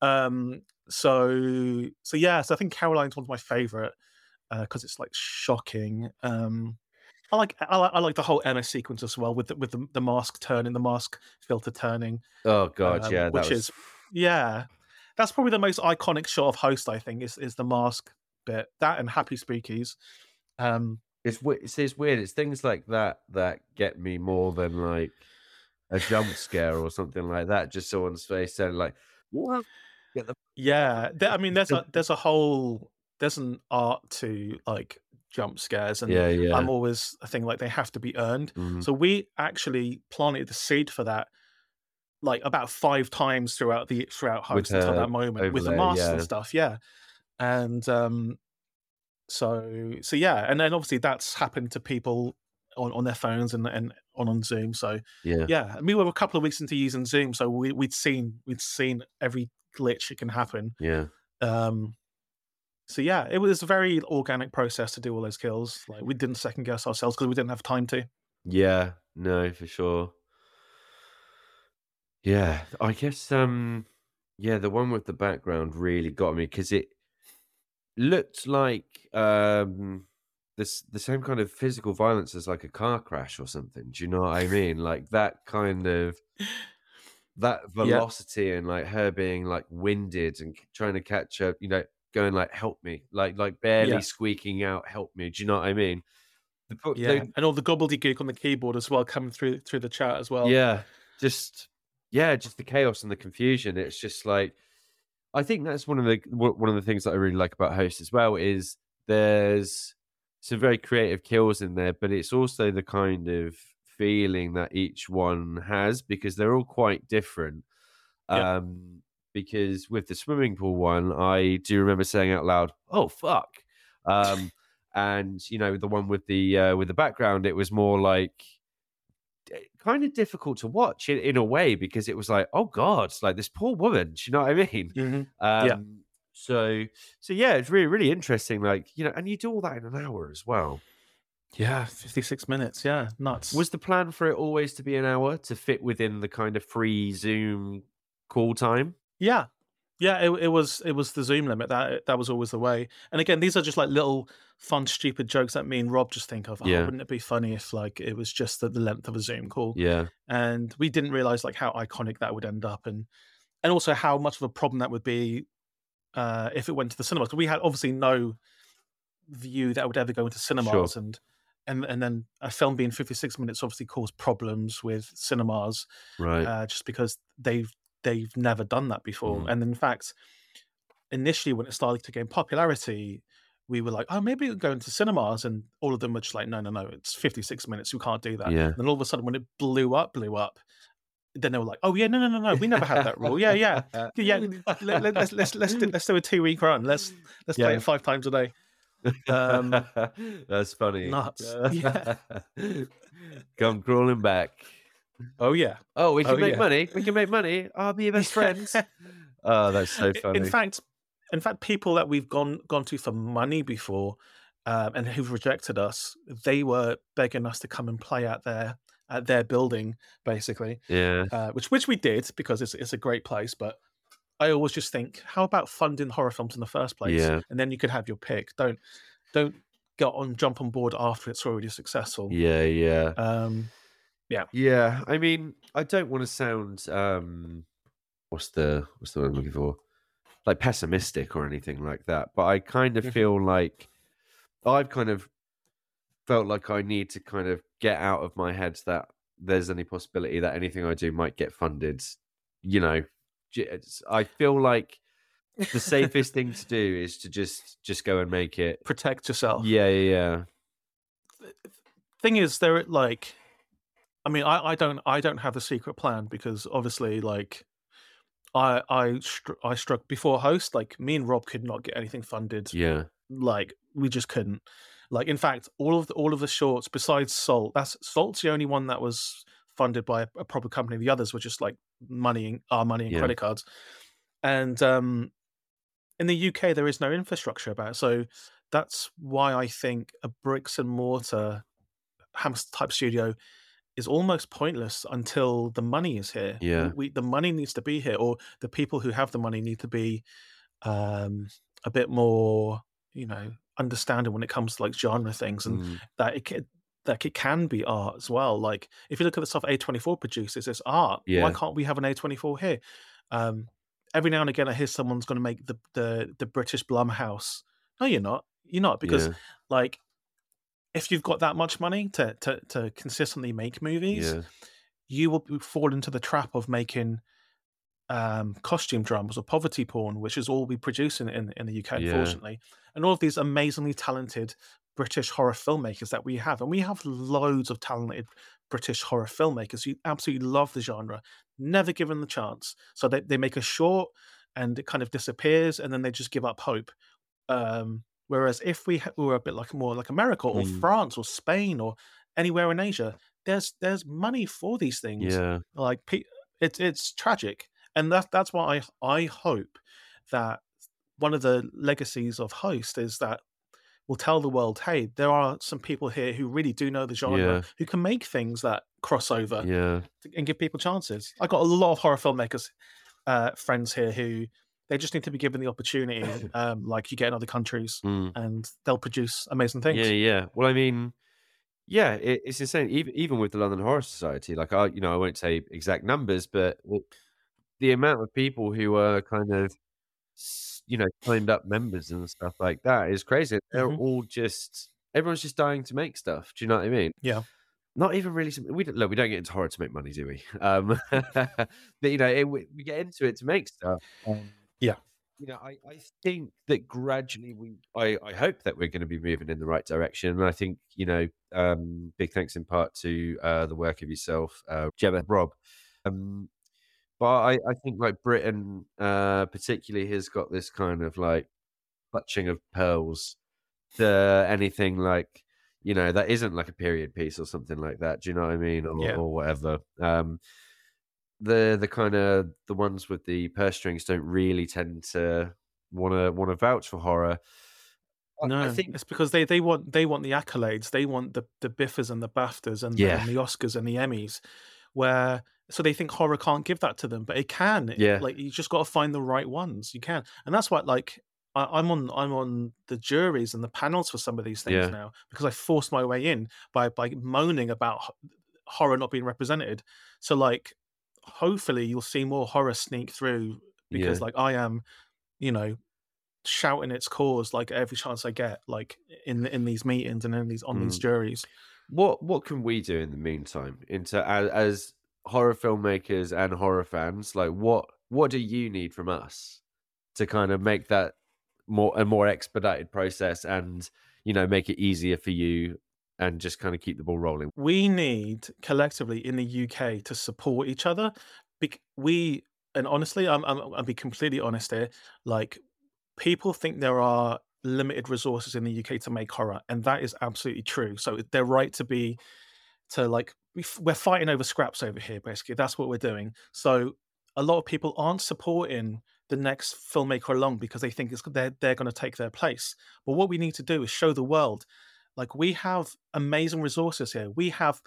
Um. So so yeah. So I think Caroline's one of my favorite because it's like shocking. Um. I like I like, I like the whole Emma sequence as well with the, with the, the mask turning, the mask filter turning. oh god, um, yeah, which was is yeah, that's probably the most iconic shot of Host. I think is is the mask bit that and Happy Spookies. Um. It's it's, it's weird. It's things like that that get me more than like a jump scare or something like that. Just someone's face saying like what? Get the Yeah, there, I mean, there's a there's a whole there's an art to like jump scares, and yeah, yeah. I'm always I think like they have to be earned. Mhm. So we actually planted the seed for that, like about five times throughout the throughout host until that moment with the overlay, masks and stuff. Yeah, and um, so so yeah, and then obviously that's happened to people on, on their phones and and on on Zoom. So yeah, yeah, and we were a couple of weeks into using Zoom, so we we'd seen we'd seen every glitch it can happen. yeah. Um, so yeah, it was a very organic process to do all those kills. Like we didn't second guess ourselves because we didn't have time to. Yeah, no, for sure. Yeah, I guess um yeah, the one with the background really got me because it looked like um this the same kind of physical violence as like a car crash or something. Do you know what I mean? Like that kind of that velocity and like her being like winded and trying to catch up, you know, going like help me, like like barely Yeah. squeaking out help me. Do you know what I mean? The, Yeah, and all the gobbledygook on the keyboard as well coming through through the chat as well. yeah just yeah just the chaos and the confusion it's just like i think that's one of the one of the things that i really like about host as well is there's some very creative kills in there but it's also the kind of feeling that each one has because they're all quite different Yeah. um because with the swimming pool one i do remember saying out loud oh fuck um and you know the one with the uh, with the background it was more like kind of difficult to watch in, in a way because it was like, oh god, like this poor woman. Do you know what I mean? Mhm. Um, Yeah. So, so yeah, it's really, really interesting. Like, you know, and you do all that in an hour as well. yeah, fifty six minutes. Yeah, nuts. Was the plan for it always to be an hour to fit within the kind of free Zoom call time? Yeah, yeah. It, it was it was the Zoom limit that that was always the way. And again, these are just like little fun, stupid jokes that me and Rob just think of. Oh, Yeah. wouldn't it be funny if like it was just the, the length of a Zoom call? Yeah, and we didn't realize like how iconic that would end up and and also how much of a problem that would be uh if it went to the cinemas 'Cause we had obviously no view that would ever go into cinemas and and and then a film being 56 minutes obviously caused problems with cinemas right. uh, just because they've they've never done that before Mm. and in fact initially when it started to gain popularity we were like oh maybe we'll go into cinemas and all of them were just like no no no it's 56 minutes we can't do that yeah. and then all of a sudden, when it blew up, blew up, then they were like, "Oh yeah, no, no, no, no, we never had that rule. Yeah, yeah, yeah. Let, let, let's let's let's do, let's do a two week run. Let's let's play it five times a day." Um, That's funny. nuts. Yeah. Come crawling back. Oh yeah. Oh, we can Oh, make yeah. money. We can make money. I'll be your best friends. oh, that's so funny. In fact, in fact, people that we've gone gone to for money before, um, and who've rejected us, they were begging us to come and play at their at their building, basically. yeah. uh, which which we did because it's it's a great place. But I always just think, how about funding horror films in the first place, Yeah. and then you could have your pick. Don't don't get on jump on board after it's already successful. Yeah, yeah. Um, Yeah. I mean, I don't want to sound um what's the what's the word I'm looking for? Like pessimistic or anything like that. But I kind of Mhm. feel like I've kind of felt like I need to kind of get out of my head that there's any possibility that anything I do might get funded, you know, I feel like the safest thing to do is to just just go and make it protect yourself. Yeah, yeah, yeah. Thing is, there like, I mean, I, I don't I don't have a secret plan because obviously, like, I I I struck before host. Like, me and Rob could not get anything funded. Yeah, like we just couldn't. Like, in fact, all of the, all of the shorts besides Salt, that's Salt's the only one that was funded by a, a proper company. The others were just like money, our money and yeah. credit cards. And um, in the UK, there is no infrastructure about it. So that's why I think a bricks and mortar Hammer type studio is almost pointless until the money is here. Yeah, we, the money needs to be here, or the people who have the money need to be um, a bit more, you know, understanding when it comes to like genre things, and mm. that it can, that it can be art as well. Like if you look at the stuff A24 produces, it's art. Yeah. Why can't we have an A24 here? Um, every now and again, I hear someone's going to make the, the the British Blumhouse. No, you're not. You're not because yeah. like if you've got that much money to to to consistently make movies, yeah. you will fall into the trap of making um, costume dramas or poverty porn, which is all we produce in in, in the UK, yeah. unfortunately. And all of these amazingly talented British horror filmmakers that we have, and we have loads of talented British horror filmmakers who absolutely love the genre, never given the chance. So they, they make a short and it kind of disappears, and then they just give up hope. Um, whereas if we were a bit like more like America or mm. France or Spain or anywhere in Asia, there's there's money for these things. Yeah, like it's it's tragic, and that that's why I I hope that one of the legacies of Host is that we'll tell the world, hey, there are some people here who really do know the genre, yeah. who can make things that cross over yeah. and give people chances. I got a lot of horror filmmakers uh, friends here who they just need to be given the opportunity, um, like you get in other countries, mm. and they'll produce amazing things. Yeah, yeah. Well, I mean, yeah, it, it's insane. Even even with the London Horror Society, like I, you know, I won't say exact numbers, but the amount of people who are kind of you know, signed up members and stuff like that is crazy. They're mm-hmm. all just everyone's just dying to make stuff. Do you know what I mean? Yeah. Not even really. We don't look. We don't get into horror to make money, do we? Um, but you know, it, we get into it to make stuff. Um, yeah. You know, I, I think that gradually we, I, I hope that we're going to be moving in the right direction. And I think, you know, um, big thanks in part to uh, the work of yourself, uh, Gemma, Rob. Um, but I, I think like Britain, uh, particularly, has got this kind of like clutching of pearls the anything like you know that isn't like a period piece or something like that. Do you know what I mean, or, yeah. or whatever? Um, the the kind of the ones with the purse strings don't really tend to want to want to vouch for horror. No, I think it's because they, they want they want the accolades, they want the the BIFAs and the Baftas and, yeah. and the Oscars and the Emmys, where so they think horror can't give that to them, but it can. Yeah, like you just got to find the right ones. You can, and that's why like I, am on I'm on the juries and the panels for some of these things yeah. now because I forced my way in by by moaning about horror not being represented. So like, hopefully you'll see more horror sneak through because yeah. like I am, you know, shouting its cause like every chance I get, like in in these meetings and in these on mm. these juries. What what can we do in the meantime into as, as horror filmmakers and horror fans, like what what do you need from us to kind of make that more a more expedited process and you know make it easier for you and just kind of keep the ball rolling? We need collectively in the UK to support each other. We and honestly, I'm, I'm I'll be completely honest here. Like people think there are limited resources in the UK to make horror, and that is absolutely true. So they're right to be to like we're fighting over scraps over here. Basically, that's what we're doing. So a lot of people aren't supporting the next filmmaker along because they think it's they're they're going to take their place. But what we need to do is show the world, like we have amazing resources here. We have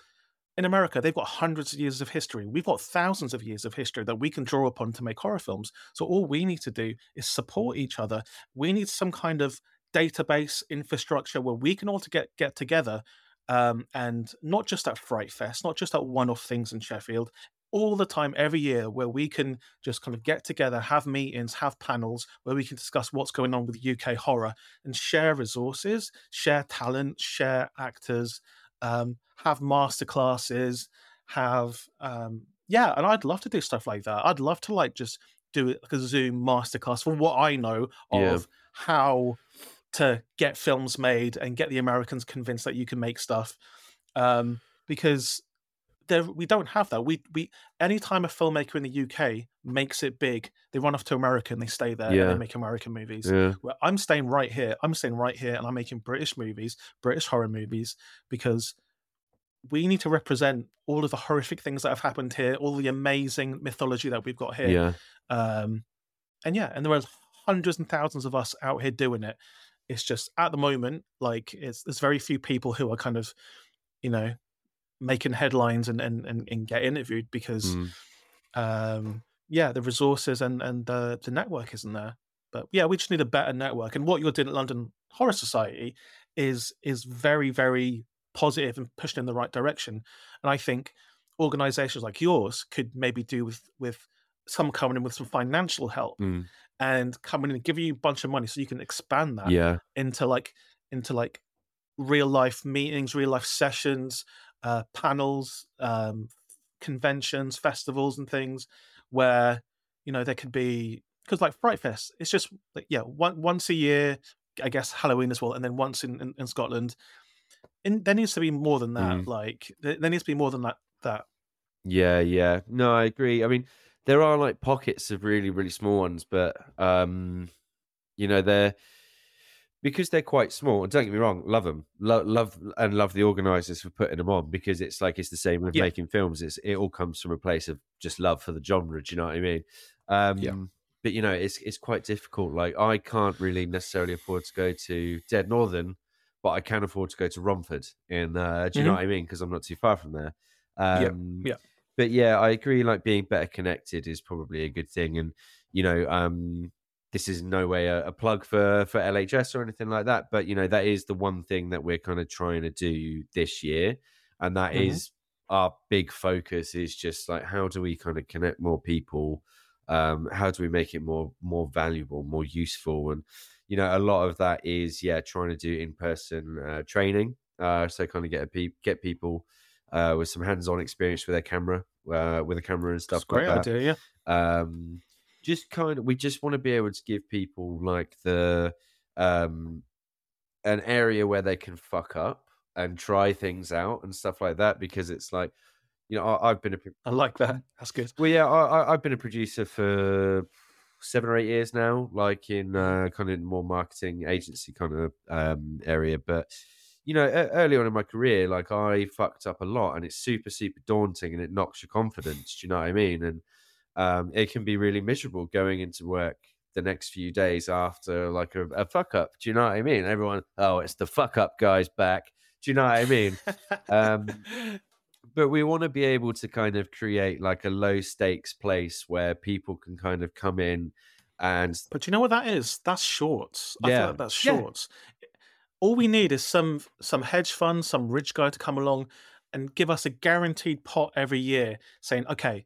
in America, they've got hundreds of years of history. We've got thousands of years of history that we can draw upon to make horror films. So all we need to do is support each other. We need some kind of database infrastructure where we can all to get get together um, and not just at Fright Fest, not just at one off things in Sheffield, all the time, every year, where we can just kind of get together, have meetings, have panels where we can discuss what's going on with UK horror and share resources, share talent, share actors, um, have masterclasses, have um yeah, and I'd love to do stuff like that. I'd love to like just do it like a Zoom masterclass for what I know of Yeah. how to get films made and get the Americans convinced that you can make stuff. Um, because there we don't have that. We we anytime a filmmaker in the UK makes it big, they run off to America and they stay there and Yeah. they make American movies. Yeah. Well, I'm staying right here. I'm staying right here and I'm making British movies, British horror movies, because we need to represent all of the horrific things that have happened here, all the amazing mythology that we've got here. Yeah. Um, and yeah, and there are hundreds and thousands of us out here doing it. It's just at the moment, like it's there's very few people who are kind of, you know, making headlines and and and, and get interviewed because, Mm. um, yeah, the resources and and the the network isn't there. But yeah, we just need a better network. And what you're doing at London Horror Society is is very very positive and pushing in the right direction. And I think organisations like yours could maybe do with with some coming in with some financial help Mm. and coming in and giving you a bunch of money so you can expand that Yeah. into like into like real life meetings, real life sessions, uh, panels, um, conventions, festivals, and things where you know there could be because like Fright Fest, it's just like yeah, one once a year, I guess Halloween as well, and then once in in, in Scotland. And there needs to be more than that. Mm. Like there, there needs to be more than that. That Yeah, yeah. No, I agree. I mean, there are like pockets of really, really small ones, but um, you know, they're because they're quite small. and Don't get me wrong, love them, Lo- love and love the organisers for putting them on because it's like it's the same with Yeah. making films. It's it all comes from a place of just love for the genre. Do you know what I mean? Um, But you know, it's it's quite difficult. Like I can't really necessarily afford to go to Dead Northern, but I can afford to go to Romford. In uh, do you know Mhm. what I mean? Because I'm not too far from there. Yeah, Um, yeah. But yeah, I agree. Like being better connected is probably a good thing, and you know, um, this is no way a, a plug for for LHS or anything like that. But you know, that is the one thing that we're kind of trying to do this year, and that is Mhm. our big focus. Is just like how do we kind of connect more people um how do we make it more more valuable more useful and you know a lot of that is yeah trying to do in person uh, training uh so kind of get a pe- get people uh with some hands-on experience with their camera uh with a camera and stuff That's a great that idea. Yeah. um just kind of we just want to be able to give people like the um an area where they can fuck up and try things out and stuff like that because it's like you know I, i've been a I like that. That's good. well yeah I, I i've been a producer for seven or eight years now like in uh kind of more marketing agency kind of um area but you know early on in my career like i fucked up a lot and it's super super daunting and it knocks your confidence do you know what i mean and um it can be really miserable going into work the next few days after like a, a fuck up do you know what i mean everyone oh it's the fuck up guys back do you know what i mean Um, but we want to be able to kind of create like a low stakes place where people can kind of come in and But you know what that is? That's shorts. I Yeah. feel like that's Yeah. shorts. All we need is some some hedge fund, some rich guy to come along and give us a guaranteed pot every year, saying, okay,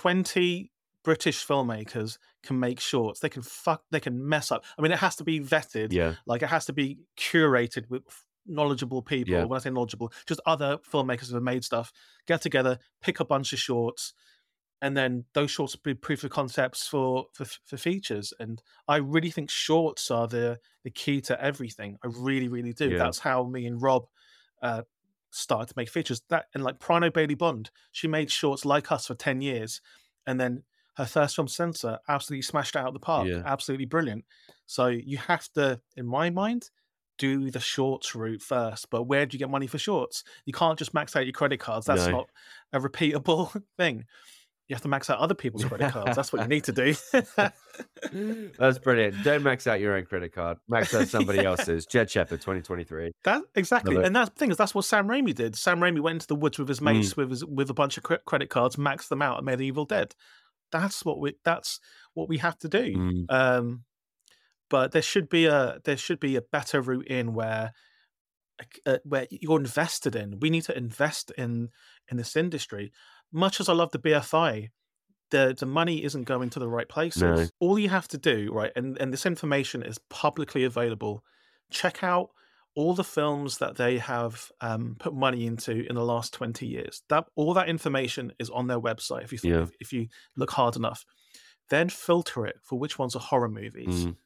twenty British filmmakers can make shorts. They can fuck. They can mess up. I mean, it has to be vetted. yeah Like it has to be curated with knowledgeable people. Yeah. When I say knowledgeable, just other filmmakers who have made stuff. Get together, pick a bunch of shorts, and then those shorts will be proof of concepts for for, for features. And I really think shorts are the the key to everything. I really, really do. Yeah. That's how me and Rob uh, started to make features. That and like Prano Bailey-Bond, she made shorts like us for ten years, and then her first film Censor absolutely smashed it out of the park. Yeah. Absolutely brilliant. So you have to, in my mind, do the shorts route first. But where do you get money for shorts? You can't just max out your credit cards. That's No. not a repeatable thing. You have to max out other people's credit cards. That's what you need to do. that's brilliant don't max out your own credit card max out somebody else's jed shepherd 2023 That exactly, and that thing is that's what Sam Raimi did. Sam Raimi went into the woods with his Mm. mates with his, with a bunch of cre- credit cards, maxed them out, and made Evil Dead. That's what we that's what we have to do. Mm, Um, but there should be a there should be a better route in where uh, where you're invested in. We need to invest in in this industry. Much as I love the BFI, the the money isn't going to the right places. No. All you have to do, right, and and this information is publicly available. Check out all the films that they have um, put money into in the last 20 years that all that information is on their website if you Yeah. if, if you look hard enough then filter it for which ones are horror movies Mm,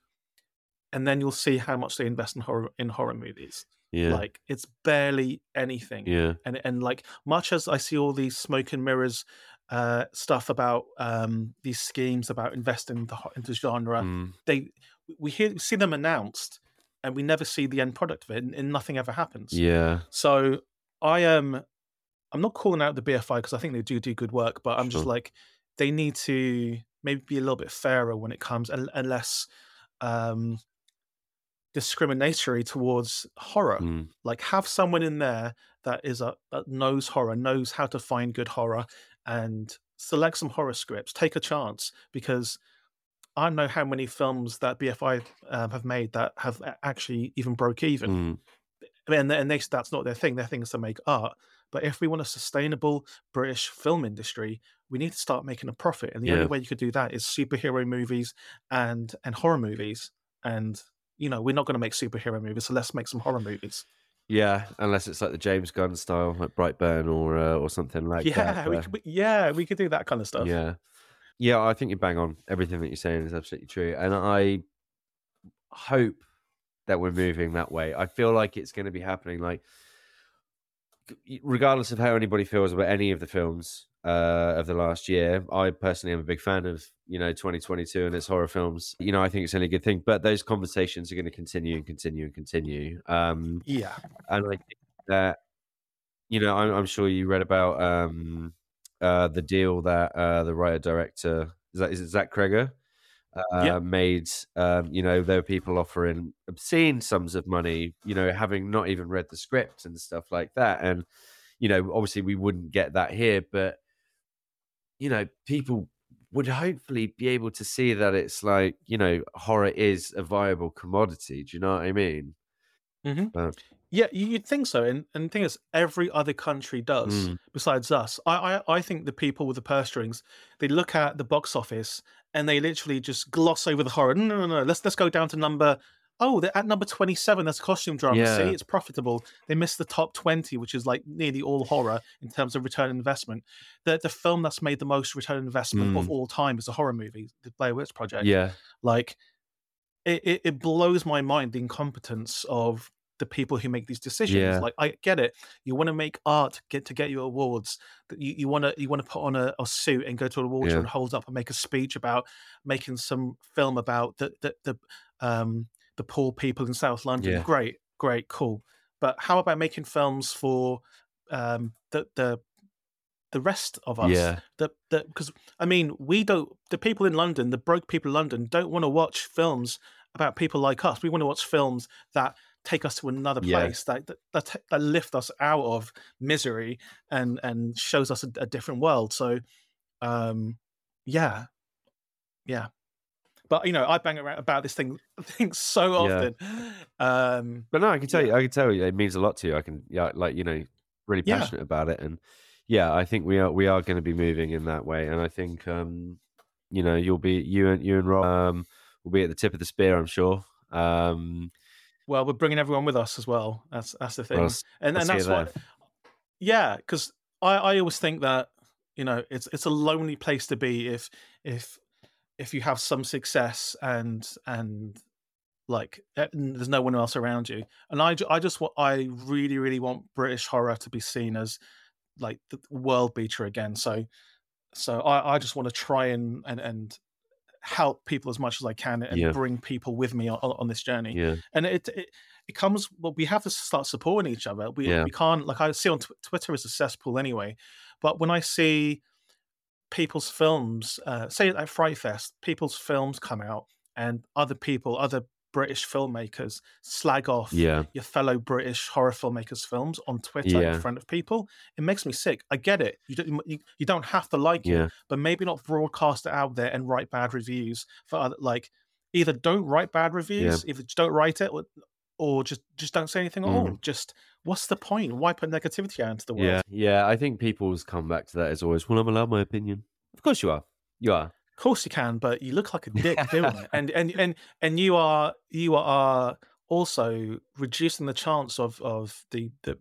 and then you'll see how much they invest in horror in horror movies yeah. like it's barely anything yeah. and and like much as I see all these smoke and mirrors uh, stuff about um, these schemes about investing the, into genre, Mm, they we hear see them announced, and we never see the end product of it, and, and nothing ever happens. yeah. So I am, I'm not calling out the BFI because I think they do do good work, but I'm just like they need to maybe be a little bit fairer when it comes and, and less um, discriminatory towards horror. Mm, like have someone in there that is a that knows horror knows how to find good horror and select some horror scripts take a chance because i don't know how many films that bfi um, have made that have actually even broke even. Mm, I mean, and, and they, that's not their thing their thing is to make art. But if we want a sustainable british film industry we need to start making a profit and the Yeah. only way you could do that is superhero movies and and horror movies. And you know we're not going to make superhero movies so let's make some horror movies yeah. Unless it's like the James Gunn style, like Brightburn or uh, or something like yeah, that. we where- we- yeah, we could do that kind of stuff. Yeah. Yeah, I think you bang on. Everything that you're saying is absolutely true. And I hope that we're moving that way. I feel like it's going to be happening. Like, regardless of how anybody feels about any of the films uh, of the last year, I personally am a big fan of, you know, 2022 and its horror films. You know, I think it's only a good thing. But those conversations are going to continue and continue and continue. Um, Yeah, and I think that you know I'm, I'm sure you read about um uh the deal that uh the writer director is that is it Zach Cregger uh Yeah. made um you know there were people offering obscene sums of money you know having not even read the script and stuff like that and you know obviously we wouldn't get that here but you know people would hopefully be able to see that it's like you know horror is a viable commodity do you know what i mean yeah, you- you'd think so. And and the thing is, every other country does Mm. besides us. I, I I think the people with the purse strings, they look at the box office and they literally just gloss over the horror. No, no, no, no. Let's let's go down to number. Oh, they're at number twenty-seven. That's costume drama. Yeah. See, it's profitable. They missed the top twenty, which is like nearly all horror in terms of return on investment. The the film that's made the most return on investment of Mm. all time is a horror movie, the Blair Witch Project. yeah like it, it, it blows my mind the incompetence of the people who make these decisions Yeah. like i get it you want to make art get to get your awards that you, you want to you want to put on a, a suit and go to an award Yeah. and hold up and make a speech about making some film about the the, the um the poor people in south london Yeah. great great cool but how about making films for um the the the rest of us yeah that that because I mean we don't the people in London the broke people in London don't want to watch films about people like us. We want to watch films that take us to another place that that that, that lift us out of misery and and shows us a, a different world. So um yeah yeah but you know I bang around about this thing thing so Yeah. often um But no, I can tell Yeah. you, I can tell you, it means a lot to you. I can, yeah, like you know, really Yeah. passionate about it, and yeah, I think we are we are going to be moving in that way, and I think, um, you know, you'll be you and you and Rob um, will be at the tip of the spear, I'm sure. Um, well we're bringing everyone with us as well that's that's the thing well, and and that's why yeah because I, I always think that you know it's it's a lonely place to be if if if you have some success and and like eh, there's no one else around you. And i i just want i really really want british horror to be seen as like the world beater again. So so i i just want to try and and and help people as much as i can and Yeah. bring people with me on, on this journey. Yeah, and it it, it comes well we have to start supporting each other. We, Yeah. we can't like i see on tw- twitter is a cesspool anyway but when i see people's films uh say at fright fest people's films come out and other people other british filmmakers slag off yeah, your fellow british horror filmmakers films on twitter Yeah. in front of people. It makes me sick. I get it. You don't you, you don't have to like it but maybe not broadcast it out there and write bad reviews for other like either don't write bad reviews either just don't write it or, or just just don't say anything at all. Just what's the point why put negativity out into the world yeah, yeah. I think people's come back to that as always. Well, I'm allowed my opinion. Of course, you are. You are. of course you can but you look like a dick doing it and and and and you are you are also reducing the chance of of the the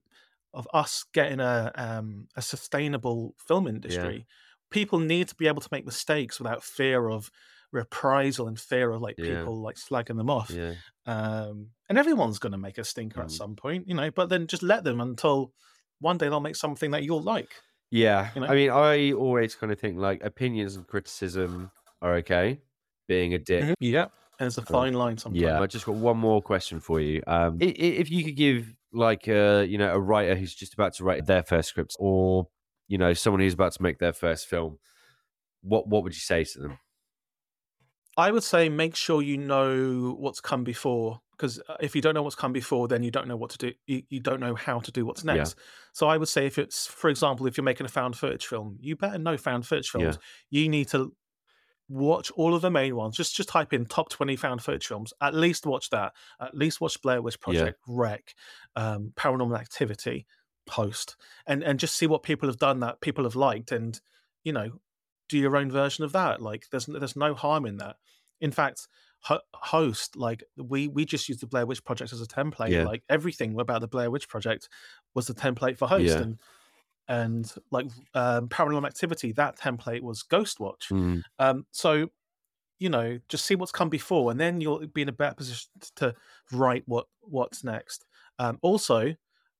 of us getting a um, a sustainable film industry. People need to be able to make mistakes without fear of reprisal and fear of like Yeah. people like slagging them off. Yeah. Um, and everyone's going to make a stinker at Mm. some point, you know. But then just let them until one day they'll make something that you'll like. Yeah. You know? I mean, I always kind of think like opinions and criticism are okay. Being a dick. Yeah, and it's a fine line sometimes. Yeah. I just got one more question for you. Um, if you could give like a you know a writer who's just about to write their first script, or you know someone who's about to make their first film, what what would you say to them? I would say make sure you know what's come before because if you don't know what's come before, then you don't know what to do. You, you don't know how to do what's Yeah. next. So I would say if it's, for example, if you're making a found footage film, you better know found footage Yeah. films. You need to watch all of the main ones. Just just type in top twenty found footage films. At least watch that. At least watch Blair Witch Project, REC, um, Paranormal Activity, Post, and and just see what people have done that people have liked, and you know, do your own version of that. Like there's there's no harm in that. In fact, ho- host like we we just used the Blair Witch Project as a template. Yeah. Like everything about the Blair Witch Project was the template for host, Yeah. and and like um, Paranormal Activity, that template was Ghostwatch. Mm, Um, so you know, just see what's come before, and then you'll be in a better position to write what what's next. Um, also,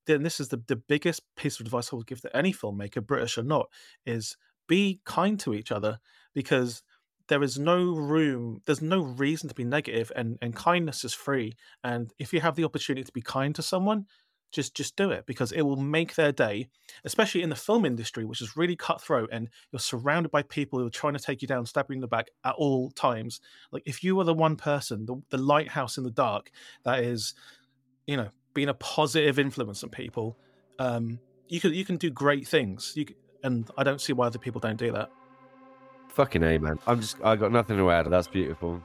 then this is the the biggest piece of advice I would give to any filmmaker, British or not, is be kind to each other because there is no room, there's no reason to be negative, and and kindness is free. And if you have the opportunity to be kind to someone, just just do it because it will make their day especially in the film industry which is really cutthroat and you're surrounded by people who are trying to take you down stab you in the back at all times like if you are the one person the, the lighthouse in the dark that is you know being a positive influence on people um you can you can do great things you and i don't see why other people don't do that fucking a man. I'm just I got nothing to add. That's beautiful.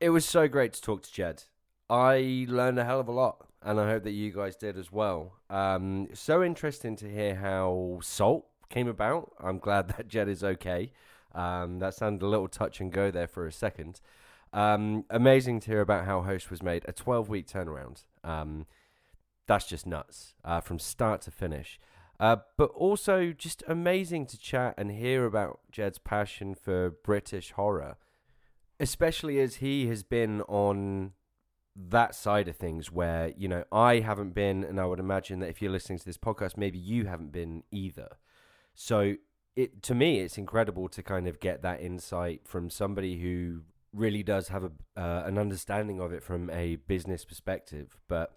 It was so great to talk to Jed. I learned a hell of a lot, and I hope that you guys did as well. Um, so interesting to hear how Salt came about. I'm glad that Jed is okay. Um, that sounded a little touch and go there for a second. Um, amazing to hear about how Host was made. A 12 week turnaround. Um, that's just nuts uh, from start to finish. Uh, but also just amazing to chat and hear about Jed's passion for British horror, especially as he has been on that side of things where, you know, I haven't been, and I would imagine that if you're listening to this podcast, maybe you haven't been either. So it to me, it's incredible to kind of get that insight from somebody who really does have a uh, an understanding of it from a business perspective. But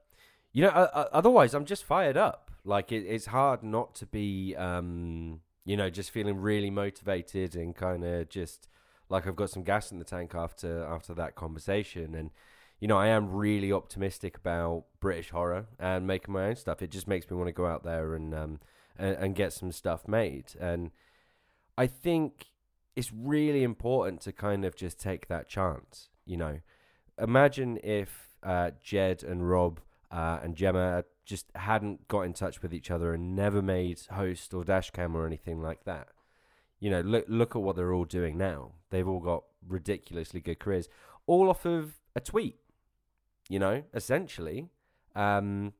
you know, uh, otherwise, I'm just fired up. Like it, it's hard not to be, um, you know, just feeling really motivated and kind of just like I've got some gas in the tank after after that conversation. And you know, I am really optimistic about British horror and making my own stuff. It just makes me want to go out there and um and, and get some stuff made. And I think it's really important to kind of just take that chance. You know, imagine if uh, Jed and Rob uh, and Gemma just hadn't got in touch with each other and never made host or dashcam or anything like that. You know, look look at what they're all doing now. They've all got ridiculously good careers, all off of a tweet. You know, essentially. Um,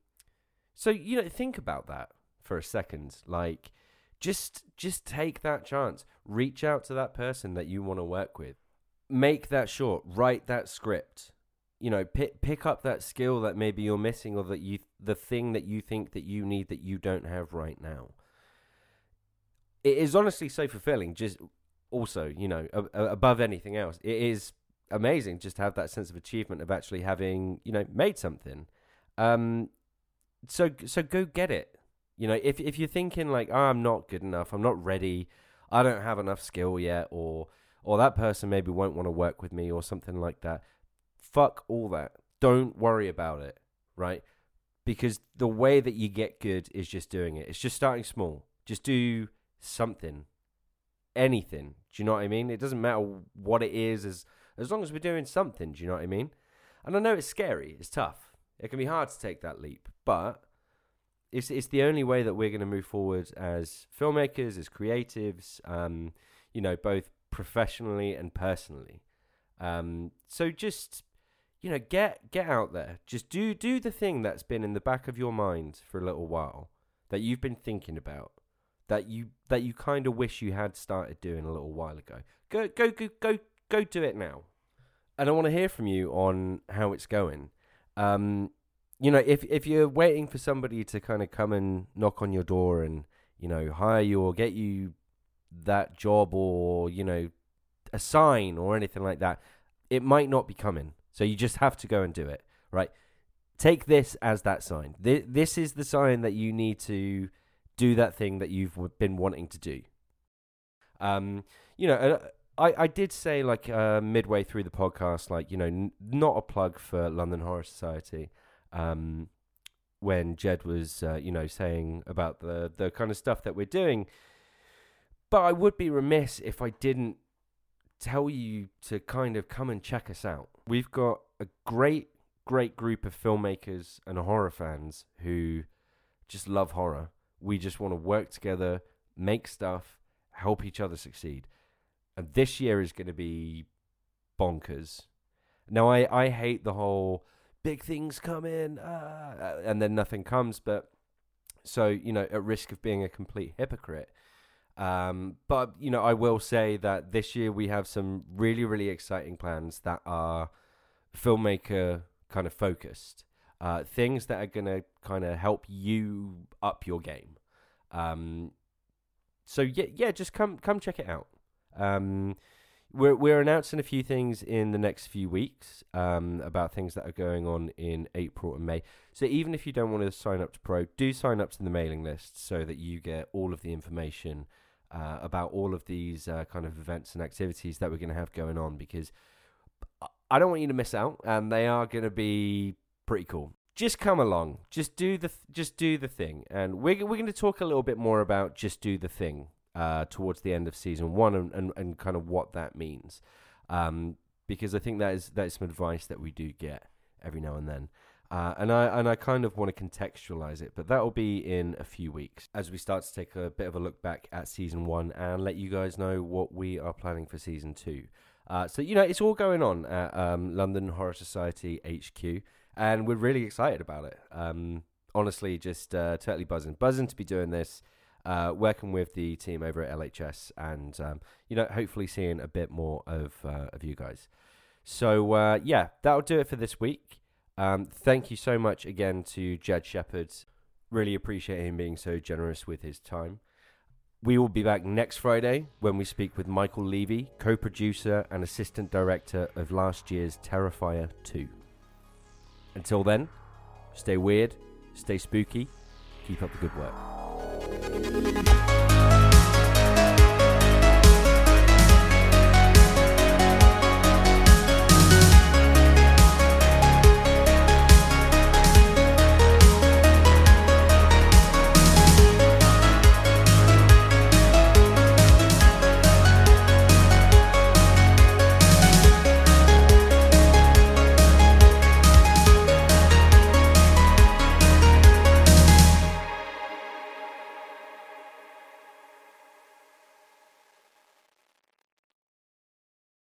so you know, think about that for a second. Like, just just take that chance. Reach out to that person that you want to work with. Make that short. Write that script. You know, pick pick up that skill that maybe you're missing, or that you the thing that you think that you need that you don't have right now. It is honestly so fulfilling. Just also, you know, above anything else, it is amazing just to have that sense of achievement of actually having you know made something. Um, so so go get it. You know, if if you're thinking like, oh, I'm not good enough, I'm not ready, I don't have enough skill yet, or or that person maybe won't want to work with me or something like that. Fuck all that. Don't worry about it, right? Because the way that you get good is just doing it. It's just starting small. Just do something. anything. Do you know what I mean? It doesn't matter what it is, as as long as we're doing something. Do you know what I mean? And I know it's scary, it's tough. It can be hard to take that leap, but it's it's the only way that we're going to move forward as filmmakers, as creatives. Um, you know, both professionally and personally. Um, so just you know, get get out there. Just do do the thing that's been in the back of your mind for a little while that you've been thinking about that you that you kind of wish you had started doing a little while ago. Go go go go go do it now. And I want to hear from you on how it's going. Um, you know, if if you're waiting for somebody to kind of come and knock on your door and you know hire you or get you that job or you know a sign or anything like that, it might not be coming. So you just have to go and do it, right? Take this as that sign. This is the sign that you need to do that thing that you've been wanting to do. Um, you know, uh, I, I did say like uh, midway through the podcast, like you know, n- not a plug for London Horror Society. Um, when Jed was, uh, you know, saying about the the kind of stuff that we're doing, but I would be remiss if I didn't tell you to kind of come and check us out. We've got a great, great group of filmmakers and horror fans who just love horror. We just want to work together, make stuff, help each other succeed. And this year is going to be bonkers. Now, I, I hate the whole big things come in uh, and then nothing comes, but so, you know, at risk of being a complete hypocrite, um, but you know, I will say that this year we have some really, really exciting plans that are filmmaker kind of focused. Uh, things that are going to kind of help you up your game. Um, so yeah, yeah, just come come check it out. Um, we're we're announcing a few things in the next few weeks um, about things that are going on in April and May. So even if you don't want to sign up to Pro, do sign up to the mailing list so that you get all of the information uh, about all of these uh, kind of events and activities that we're going to have going on because I don't want you to miss out, and they are going to be pretty cool. Just come along, just do the th- just do the thing, and we're we're going to talk a little bit more about just do the thing uh, towards the end of season one and, and, and kind of what that means, um, because I think that is that is some advice that we do get every now and then. Uh, and I and I kind of want to contextualize it, but that will be in a few weeks as we start to take a bit of a look back at season one and let you guys know what we are planning for season two. Uh, so you know it's all going on at um, London Horror Society HQ, and we're really excited about it. Um, honestly, just uh, totally buzzing, buzzing to be doing this, uh, working with the team over at LHS, and um, you know hopefully seeing a bit more of uh, of you guys. So uh, yeah, that'll do it for this week. Um, thank you so much again to Jed Shepherd. Really appreciate him being so generous with his time. We will be back next Friday when we speak with Michael Levy, co producer and assistant director of last year's Terrifier 2. Until then, stay weird, stay spooky, keep up the good work. Thank you.